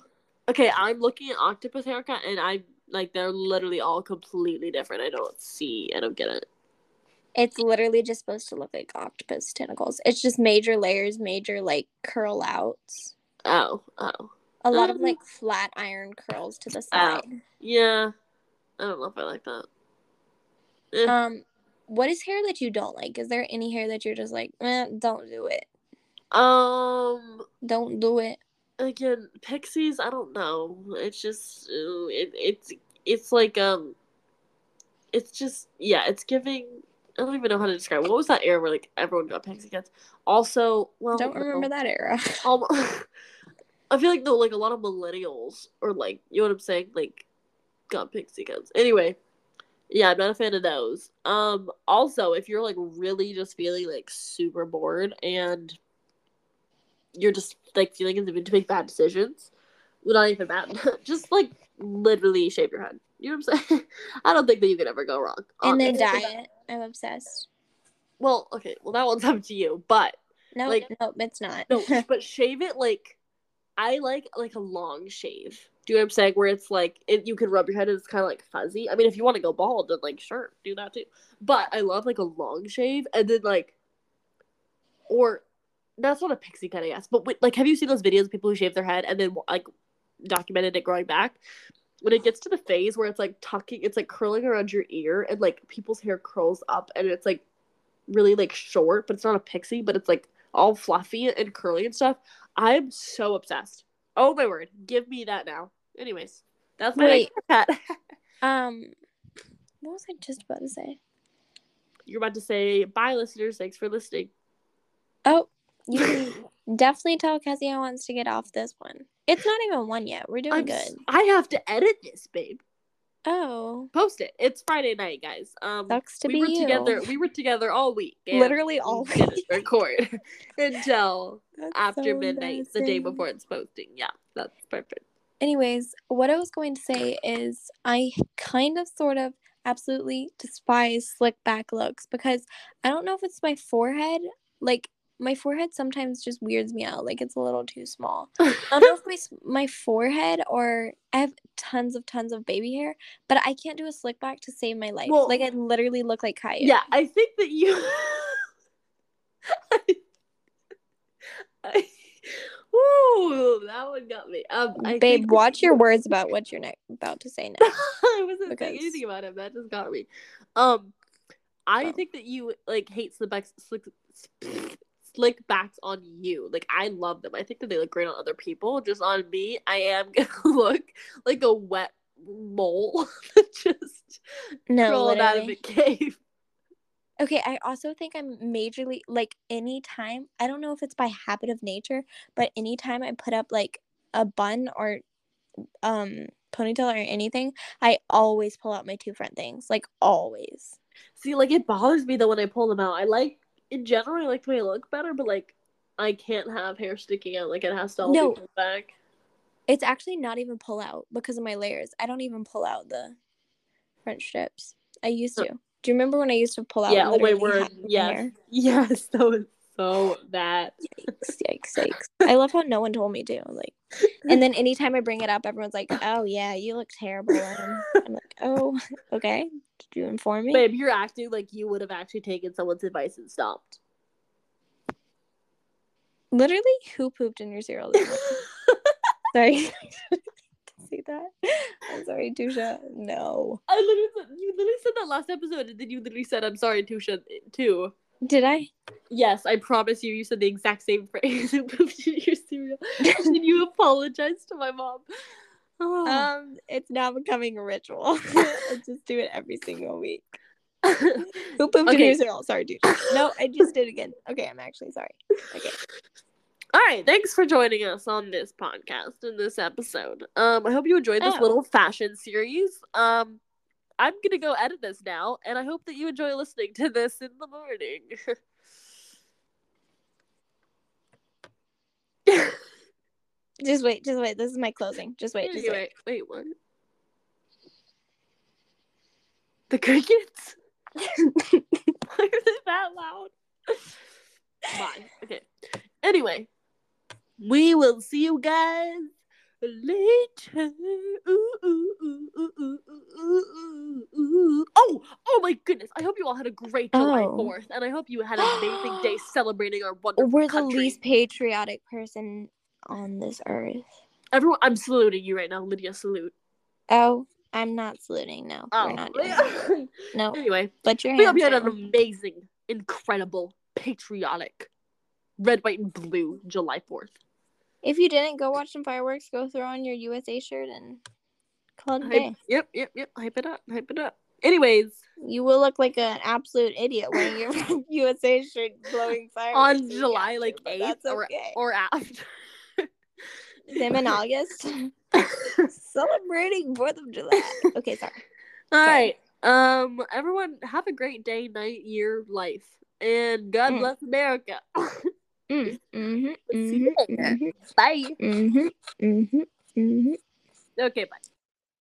Speaker 1: Okay, I'm looking at octopus haircut, and I like they're literally all completely different. I don't see. I don't get it.
Speaker 2: it's literally just supposed to look like octopus tentacles. It's just major layers, major like curl outs,
Speaker 1: Oh, oh,
Speaker 2: a lot of
Speaker 1: Um,
Speaker 2: like flat iron curls to the side.
Speaker 1: yeah. I don't know if I like that. Eh.
Speaker 2: Um, what is hair that you don't like? Is there any hair that you're just like, eh, don't do it,
Speaker 1: um,
Speaker 2: don't do it?
Speaker 1: Again, pixies. I don't know. It's just it, it's it's like um, it's just yeah. It's giving. I don't even know how to describe. What was that era where like everyone got pixie cuts? Also, well,
Speaker 2: don't remember that era. *laughs*
Speaker 1: Um, I feel like though, like a lot of millennials or like you know what I'm saying, like got pixie cuts. Anyway, yeah, I'm not a fan of those. Um, also, if you're like really just feeling like super bored and you're just like feeling in the mood to make bad decisions, well, not even bad, *laughs* just like literally shave your head. You know what I'm saying? *laughs* I don't think that you could ever go wrong.
Speaker 2: and
Speaker 1: Um,
Speaker 2: then diet. I'm obsessed.
Speaker 1: Well, okay, well that one's *laughs* up to you, but
Speaker 2: No,
Speaker 1: Like-
Speaker 2: no, it's not.
Speaker 1: No, but shave it like I like like a long shave. Do you know what I'm saying? Where it's like it, you can rub your head and it's kind of like fuzzy. I mean, if you want to go bald, then like sure, do that too. But I love like a long shave and then like, or that's not a pixie cut, I guess. But like, have you seen those videos of people who shave their head and then like documented it growing back? When it gets to the phase where it's like tucking, it's like curling around your ear and like people's hair curls up and it's like really like short, but it's not a pixie, but it's like all fluffy and curly and stuff. I am so obsessed. Oh my word, give me that now. Anyways, that's my
Speaker 2: Wait. *laughs*
Speaker 1: cat.
Speaker 2: Um, what was I just about to say?
Speaker 1: You're about to say bye, listeners. Thanks for listening.
Speaker 2: Oh, you can Definitely tell Kezia wants to get off this one. It's not even one yet. We're doing
Speaker 1: I'm
Speaker 2: good.
Speaker 1: s- I have to edit this, babe.
Speaker 2: Oh,
Speaker 1: Post it. It's Friday night, guys. Um,
Speaker 2: sucks to
Speaker 1: we
Speaker 2: be
Speaker 1: were
Speaker 2: you.
Speaker 1: together. We were together all week.
Speaker 2: Literally
Speaker 1: we
Speaker 2: all *laughs*
Speaker 1: didn't
Speaker 2: week.
Speaker 1: record *laughs* until
Speaker 2: That's
Speaker 1: after
Speaker 2: so
Speaker 1: midnight, the day before it's posting. Yeah, that's perfect.
Speaker 2: Anyways, what I was going to say is I kind of sort of absolutely despise slick back looks because I don't know if it's my forehead. Like my forehead sometimes just weirds me out. Like it's a little too small. *laughs* I don't know if my my forehead or I have tons of tons of baby hair, but I can't do a slick back to save my life.
Speaker 1: Well-
Speaker 2: like I literally look like Kaya.
Speaker 1: Yeah, I think that you. *laughs* I, Ooh, that one got me. Um, I
Speaker 2: Babe, watch your *laughs* words about what you're ne- about to say next.
Speaker 1: I wasn't saying anything about him. That just got me. Um, I
Speaker 2: Oh.
Speaker 1: think that you like hate slick backs, slick, slick backs on you. Like I love them. I think that they look great on other people. Just on me, I am *laughs* gonna look like a wet mole *laughs* that just
Speaker 2: No,
Speaker 1: crawled out of
Speaker 2: literally.
Speaker 1: a cave.
Speaker 2: Okay, I also think I'm majorly like anytime, I don't know if it's by habit of nature, but anytime I put up like a bun or um ponytail or anything, I always pull out my two front things. Like always.
Speaker 1: See, like it bothers me though when I pull them out. I like in general, I like the way I look better, but like I can't have hair sticking out. Like it has to all
Speaker 2: No.
Speaker 1: be pulled back.
Speaker 2: It's actually not even pull out because of my layers. I don't even pull out the front strips. I used to. Do you remember when I used to pull out
Speaker 1: yeah, oh my word. Yes. *laughs* Yes, that was so bad.
Speaker 2: Yikes, yikes, yikes. I love how no one told me to. Like and then anytime I bring it up, everyone's like, *laughs* Oh yeah, you look terrible. And I'm like, Oh, *laughs* okay. You inform me?
Speaker 1: Babe, you're acting like you would have actually taken someone's advice and stopped.
Speaker 2: Literally, who pooped in your cereal *laughs* sorry. *laughs* See that? I'm sorry, Tusha. No.
Speaker 1: I literally said, you literally said that last episode, and then you literally said, "I'm sorry, Tusha," too.
Speaker 2: Did I?
Speaker 1: Yes, I promise you, you said the exact same *laughs* phrase. pooped in your cereal, and you apologized to my mom. Oh.
Speaker 2: Um, it's now becoming a ritual. *laughs* I just do it every single week. Who pooped in
Speaker 1: Okay.
Speaker 2: your cereal? Sorry, dude. No, I just did again. Okay, I'm actually sorry. Okay.
Speaker 1: All right, thanks for joining us on this podcast in this episode. Um, I hope you enjoyed this
Speaker 2: Oh.
Speaker 1: little fashion series. Um, I'm gonna go edit this now, and I hope that you enjoy listening to this in the morning. *laughs* *laughs*
Speaker 2: Just wait, just wait. This is my closing. Just wait, just wait.
Speaker 1: wait, wait, what? The crickets? *laughs* Why are they that loud? Bye. Okay. Anyway, we will see you guys later. Oh, oh my goodness! I hope you all had a great July
Speaker 2: Oh.
Speaker 1: Fourth, and I hope you had an amazing day *gasps* celebrating our wonderful
Speaker 2: We're the
Speaker 1: country.
Speaker 2: least patriotic person on this earth.
Speaker 1: Everyone, I'm saluting you right now, Lydia. Salute.
Speaker 2: Oh, I'm not saluting. No,
Speaker 1: Oh,
Speaker 2: we're not *laughs* doing that. No,
Speaker 1: anyway,
Speaker 2: but your
Speaker 1: we hope
Speaker 2: hands
Speaker 1: you had an amazing, incredible, patriotic, red, white, and blue July Fourth.
Speaker 2: If you didn't go watch some fireworks, go throw on your USA shirt and call it a day.
Speaker 1: Yep, yep, yep. Hype it up, hype it up. Anyways,
Speaker 2: You will look like an absolute idiot wearing your *laughs* USA shirt, blowing fire
Speaker 1: on July
Speaker 2: after,
Speaker 1: like eighth
Speaker 2: That's
Speaker 1: or or after. *laughs*
Speaker 2: Them in August, *laughs* celebrating Fourth of July. Okay, sorry. *laughs*
Speaker 1: All
Speaker 2: Sorry.
Speaker 1: right. Um, everyone have a great day, night, year, life, and God
Speaker 2: Mm.
Speaker 1: bless America. *laughs*
Speaker 2: Mm, mhm,
Speaker 1: See you
Speaker 2: mhm,
Speaker 1: later.
Speaker 2: mhm,
Speaker 1: Bye.
Speaker 2: mhm, mhm, mhm.
Speaker 1: Okay, bye.